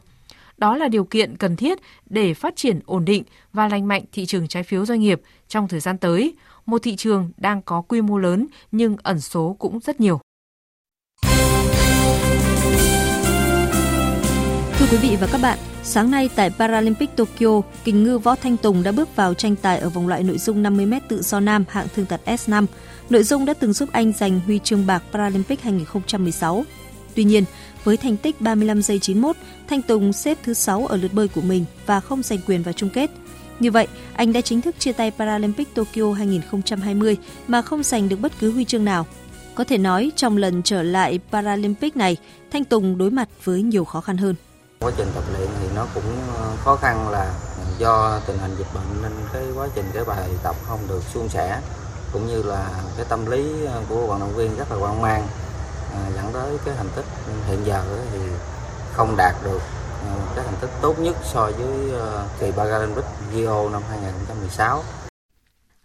Đó là điều kiện cần thiết để phát triển ổn định và lành mạnh thị trường trái phiếu doanh nghiệp trong thời gian tới, một thị trường đang có quy mô lớn nhưng ẩn số cũng rất nhiều. Quý vị và các bạn, sáng nay tại Paralympic Tokyo, kình ngư Võ Thanh Tùng đã bước vào tranh tài ở vòng loại nội dung 50m tự do nam hạng thương tật S5. Nội dung đã từng giúp anh giành huy chương bạc Paralympic 2016. Tuy nhiên, với thành tích 35 giây 91, Thanh Tùng xếp thứ 6 ở lượt bơi của mình và không giành quyền vào chung kết. Như vậy, anh đã chính thức chia tay Paralympic Tokyo 2020 mà không giành được bất cứ huy chương nào. Có thể nói, trong lần trở lại Paralympic này, Thanh Tùng đối mặt với nhiều khó khăn hơn. Quá trình tập luyện thì nó cũng ờ, khó khăn là do tình hình dịch bệnh nên cái quá trình cái bài tập không được suôn sẻ cũng như là cái tâm lý ờ, của vận động viên rất là hoang mang à, dẫn tới cái thành tích hiện giờ thì không đạt được cái thành tích tốt nhất so với kỳ Paralympic Rio năm 2016.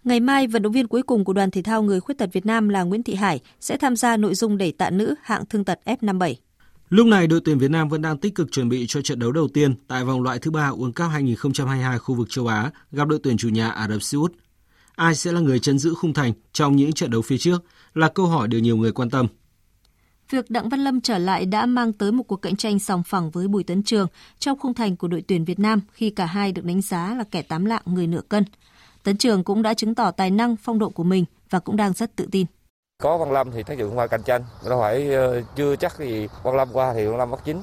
Ngày mai, vận động viên cuối cùng của đoàn thể thao người khuyết tật Việt Nam là Nguyễn Thị Hải sẽ tham gia nội dung đẩy tạ nữ hạng thương tật F57. Lúc này, đội tuyển Việt Nam vẫn đang tích cực chuẩn bị cho trận đấu đầu tiên tại vòng loại thứ ba World Cup 2022 khu vực châu Á gặp đội tuyển chủ nhà Ả Rập Xê Út. Ai sẽ là người chấn giữ khung thành trong những trận đấu phía trước là câu hỏi được nhiều người quan tâm. Việc Đặng Văn Lâm trở lại đã mang tới một cuộc cạnh tranh sòng phẳng với Bùi Tấn Trường trong khung thành của đội tuyển Việt Nam khi cả hai được đánh giá là kẻ tám lạng người nửa cân. Tấn Trường cũng đã chứng tỏ tài năng phong độ của mình và cũng đang rất tự tin. Có Văn Lâm thì thấy dụng qua cạnh tranh, nó phải ờ, chưa chắc gì Văn Lâm qua thì Văn Lâm bắt chính.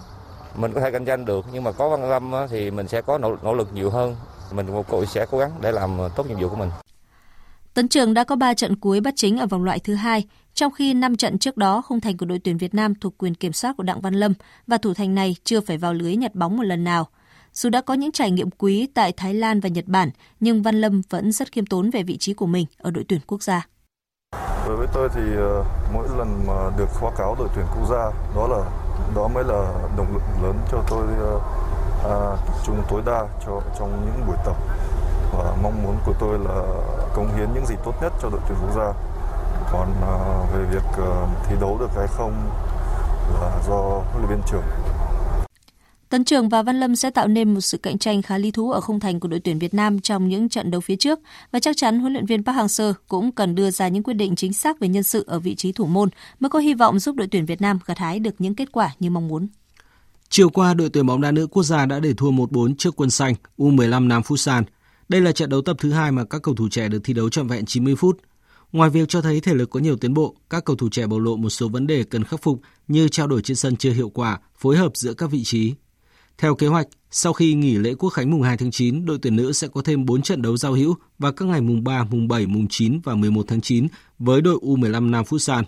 Mình có thể cạnh tranh được nhưng mà có Văn Lâm thì mình sẽ có nỗ, nỗ lực nhiều hơn. Mình sẽ cố gắng để làm tốt nhiệm vụ của mình. Tấn Trường đã có 3 trận cuối bắt chính ở vòng loại thứ hai, trong khi 5 trận trước đó khung thành của đội tuyển Việt Nam thuộc quyền kiểm soát của Đặng Văn Lâm và thủ thành này chưa phải vào lưới nhặt bóng một lần nào. Dù đã có những trải nghiệm quý tại Thái Lan và Nhật Bản, nhưng Văn Lâm vẫn rất khiêm tốn về vị trí của mình ở đội tuyển quốc gia. Đối với tôi thì ờ, mỗi lần mà được khóa cáo đội tuyển quốc gia, đó là đó mới là động lực lớn cho tôi ờ, à, tập trung tối đa cho trong những buổi tập. Và mong muốn của tôi là cống hiến những gì tốt nhất cho đội tuyển quốc gia. Còn à, về việc à, thi đấu được hay không là do huấn luyện viên trưởng Tấn Trường và Văn Lâm sẽ tạo nên một sự cạnh tranh khá lý thú ở khung thành của đội tuyển Việt Nam trong những trận đấu phía trước và chắc chắn huấn luyện viên Park Hang-seo cũng cần đưa ra những quyết định chính xác về nhân sự ở vị trí thủ môn mới có hy vọng giúp đội tuyển Việt Nam gặt hái được những kết quả như mong muốn. Chiều qua, đội tuyển bóng đá nữ quốc gia đã để thua 1-4 trước quân xanh U15 Nam Fusan. Đây là trận đấu tập thứ hai mà các cầu thủ trẻ được thi đấu trọn vẹn 90 phút. Ngoài việc cho thấy thể lực có nhiều tiến bộ, các cầu thủ trẻ bộc lộ một số vấn đề cần khắc phục như trao đổi trên sân chưa hiệu quả, phối hợp giữa các vị trí. Theo kế hoạch, sau khi nghỉ lễ Quốc khánh mùng 2 tháng 9, đội tuyển nữ sẽ có thêm 4 trận đấu giao hữu vào các ngày mùng 3, mùng 7, mùng 9 và 11 tháng 9 với đội U15 Nam Futsal.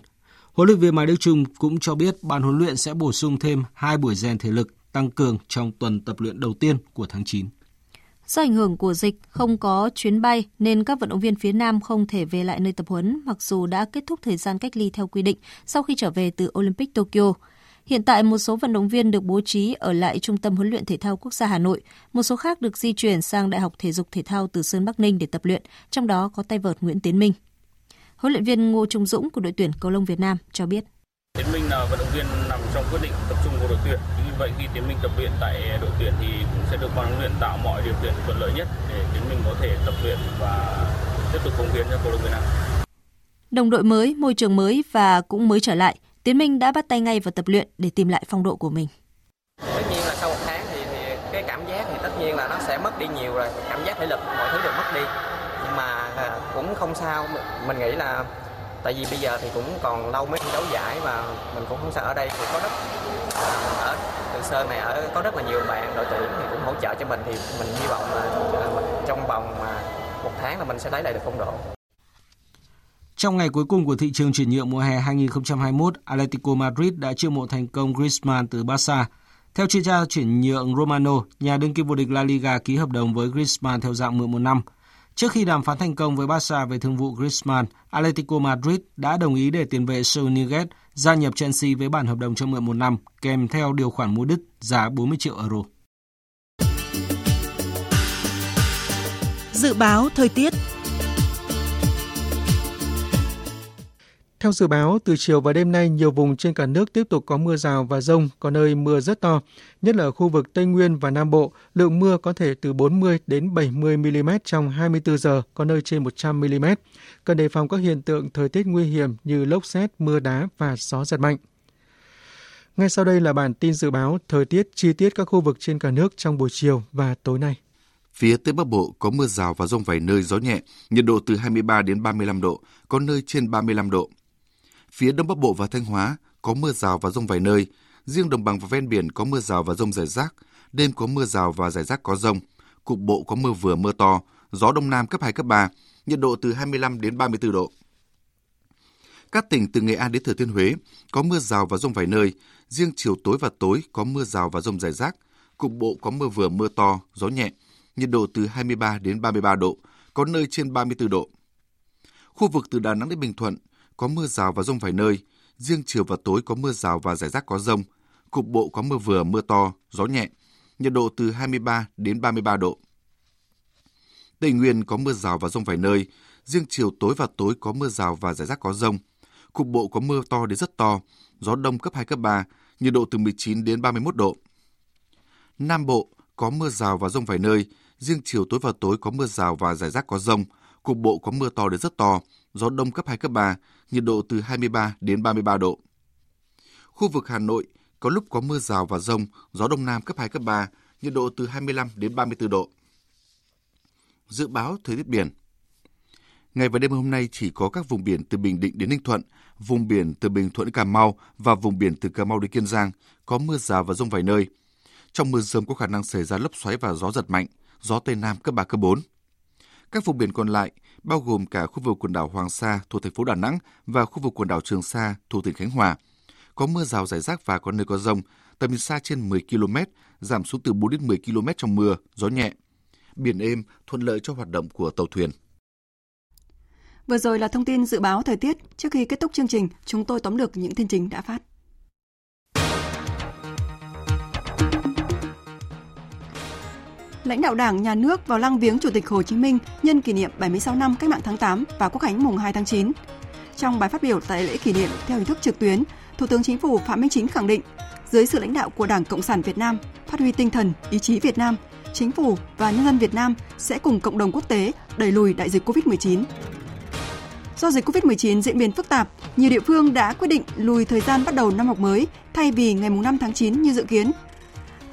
Huấn luyện viên Mai Đức Trung cũng cho biết ban huấn luyện sẽ bổ sung thêm hai buổi rèn thể lực tăng cường trong tuần tập luyện đầu tiên của tháng 9. Do ảnh hưởng của dịch, không có chuyến bay nên các vận động viên phía Nam không thể về lại nơi tập huấn mặc dù đã kết thúc thời gian cách ly theo quy định sau khi trở về từ Olympic Tokyo. Hiện tại một số vận động viên được bố trí ở lại Trung tâm huấn luyện thể thao quốc gia Hà Nội, một số khác được di chuyển sang Đại học Thể dục Thể thao Từ Sơn Bắc Ninh để tập luyện, trong đó có tay vợt Nguyễn Tiến Minh. Huấn luyện viên Ngô Trung Dũng của đội tuyển cầu lông Việt Nam cho biết. Tiến Minh là vận động viên nằm trong quyết định tập trung của đội tuyển. Như vậy khi Tiến Minh tập luyện tại đội tuyển thì cũng sẽ được ban huấn luyện tạo mọi điều kiện thuận lợi nhất để Tiến Minh có thể tập luyện và tiếp tục công hiến cho cầu lông Việt Nam. Đồng đội mới, môi trường mới và cũng mới trở lại, Tiến Minh đã bắt tay ngay vào tập luyện để tìm lại phong độ của mình. Tất nhiên là sau một tháng thì, thì cái cảm giác thì tất nhiên là nó sẽ mất đi nhiều rồi, cảm giác thể lực mọi thứ đều mất đi. Nhưng mà à, cũng không sao, mình nghĩ là tại vì bây giờ thì cũng còn lâu mới thi đấu giải và mình cũng không sợ ở đây thì có rất à, ở Từ Sơn này ở có rất là nhiều bạn đội tuyển thì cũng hỗ trợ cho mình thì mình hy vọng là à, trong vòng mà một tháng là mình sẽ lấy lại được phong độ. Trong ngày cuối cùng của thị trường chuyển nhượng mùa hè 2021, Atletico Madrid đã chiêu mộ thành công Griezmann từ Barca. Theo chuyên gia chuyển nhượng Romano, nhà đương kim vô địch La Liga ký hợp đồng với Griezmann theo dạng mượn một năm. Trước khi đàm phán thành công với Barca về thương vụ Griezmann, Atletico Madrid đã đồng ý để tiền vệ Saul Niguez gia nhập Chelsea với bản hợp đồng cho mượn một năm, kèm theo điều khoản mua đứt giá 40 triệu euro. Dự báo thời tiết Theo dự báo, từ chiều và đêm nay, nhiều vùng trên cả nước tiếp tục có mưa rào và rông, có nơi mưa rất to. Nhất là ở khu vực Tây Nguyên và Nam Bộ, lượng mưa có thể từ 40 đến 70 mm trong 24 giờ, có nơi trên 100 mm. Cần đề phòng các hiện tượng thời tiết nguy hiểm như lốc xét, mưa đá và gió giật mạnh. Ngay sau đây là bản tin dự báo thời tiết chi tiết các khu vực trên cả nước trong buổi chiều và tối nay. Phía Tây Bắc Bộ có mưa rào và rông vài nơi gió nhẹ, nhiệt độ từ 23 đến 35 độ, có nơi trên 35 độ. Phía Đông Bắc Bộ và Thanh Hóa có mưa rào và rông vài nơi. Riêng đồng bằng và ven biển có mưa rào và rông rải rác. Đêm có mưa rào và rải rác có rông. Cục bộ có mưa vừa mưa to. Gió Đông Nam cấp 2, cấp 3. Nhiệt độ từ 25 đến 34 độ. Các tỉnh từ Nghệ An đến Thừa Thiên Huế có mưa rào và rông vài nơi. Riêng chiều tối và tối có mưa rào và rông rải rác. Cục bộ có mưa vừa mưa to, gió nhẹ. Nhiệt độ từ 23 đến 33 độ, có nơi trên 34 độ. Khu vực từ Đà Nẵng đến Bình Thuận có mưa rào và rông vài nơi, riêng chiều và tối có mưa rào và rải rác có rông, cục bộ có mưa vừa mưa to, gió nhẹ, nhiệt độ từ 23 đến 33 độ. Tây Nguyên có mưa rào và rông vài nơi, riêng chiều tối và tối có mưa rào và rải rác có rông, cục bộ có mưa to đến rất to, gió đông cấp 2, cấp 3, nhiệt độ từ 19 đến 31 độ. Nam Bộ có mưa rào và rông vài nơi, riêng chiều tối và tối có mưa rào và rải rác có rông, cục bộ có mưa to đến rất to, gió đông cấp 2, cấp 3, nhiệt độ từ 23 đến 33 độ. Khu vực Hà Nội có lúc có mưa rào và rông, gió đông nam cấp 2, cấp 3, nhiệt độ từ 25 đến 34 độ. Dự báo thời tiết biển Ngày và đêm hôm nay chỉ có các vùng biển từ Bình Định đến Ninh Thuận, vùng biển từ Bình Thuận Cà Mau và vùng biển từ Cà Mau đến Kiên Giang có mưa rào và rông vài nơi. Trong mưa rông có khả năng xảy ra lốc xoáy và gió giật mạnh, gió Tây Nam cấp 3, cấp 4. Các vùng biển còn lại, bao gồm cả khu vực quần đảo Hoàng Sa thuộc thành phố Đà Nẵng và khu vực quần đảo Trường Sa thuộc tỉnh Khánh Hòa, có mưa rào rải rác và có nơi có rông, tầm nhìn xa trên 10 km, giảm xuống từ 4 đến 10 km trong mưa, gió nhẹ. Biển êm, thuận lợi cho hoạt động của tàu thuyền. Vừa rồi là thông tin dự báo thời tiết. Trước khi kết thúc chương trình, chúng tôi tóm lược những tin chính đã phát. Lãnh đạo Đảng, Nhà nước vào lăng viếng Chủ tịch Hồ Chí Minh nhân kỷ niệm 76 năm Cách mạng tháng 8 và Quốc khánh mùng 2 tháng 9. Trong bài phát biểu tại lễ kỷ niệm theo hình thức trực tuyến, Thủ tướng Chính phủ Phạm Minh Chính khẳng định, dưới sự lãnh đạo của Đảng Cộng sản Việt Nam, phát huy tinh thần, ý chí Việt Nam, Chính phủ và nhân dân Việt Nam sẽ cùng cộng đồng quốc tế đẩy lùi đại dịch COVID-19. Do dịch COVID-19 diễn biến phức tạp, nhiều địa phương đã quyết định lùi thời gian bắt đầu năm học mới thay vì ngày 5 tháng 9 như dự kiến.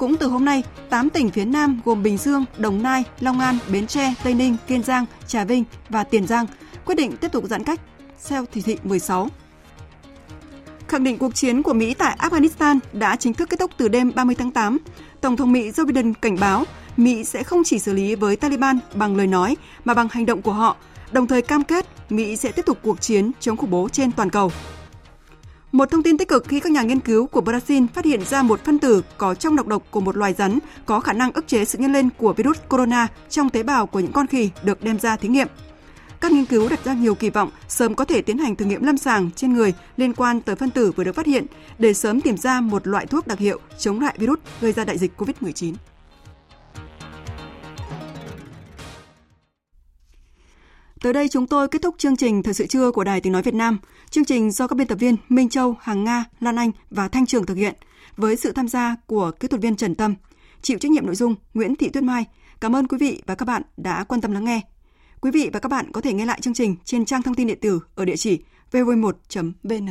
Cũng từ hôm nay, 8 tỉnh phía Nam gồm Bình Dương, Đồng Nai, Long An, Bến Tre, Tây Ninh, Kiên Giang, Trà Vinh và Tiền Giang quyết định tiếp tục giãn cách theo chỉ thị 16. Khẳng định cuộc chiến của Mỹ tại Afghanistan đã chính thức kết thúc từ đêm 30 tháng 8, Tổng thống Mỹ Joe Biden cảnh báo Mỹ sẽ không chỉ xử lý với Taliban bằng lời nói mà bằng hành động của họ, đồng thời cam kết Mỹ sẽ tiếp tục cuộc chiến chống khủng bố trên toàn cầu. Một thông tin tích cực khi các nhà nghiên cứu của Brazil phát hiện ra một phân tử có trong độc độc của một loài rắn có khả năng ức chế sự nhân lên của virus corona trong tế bào của những con khỉ được đem ra thí nghiệm. Các nghiên cứu đặt ra nhiều kỳ vọng sớm có thể tiến hành thử nghiệm lâm sàng trên người liên quan tới phân tử vừa được phát hiện để sớm tìm ra một loại thuốc đặc hiệu chống lại virus gây ra đại dịch COVID-19. Tới đây chúng tôi kết thúc chương trình Thời sự trưa của Đài Tiếng Nói Việt Nam. Chương trình do các biên tập viên Minh Châu, Hằng Nga, Lan Anh và Thanh Trường thực hiện với sự tham gia của kỹ thuật viên Trần Tâm. Chịu trách nhiệm nội dung Nguyễn Thị Tuyết Mai. Cảm ơn quý vị và các bạn đã quan tâm lắng nghe. Quý vị và các bạn có thể nghe lại chương trình trên trang thông tin điện tử ở địa chỉ vv1.vn.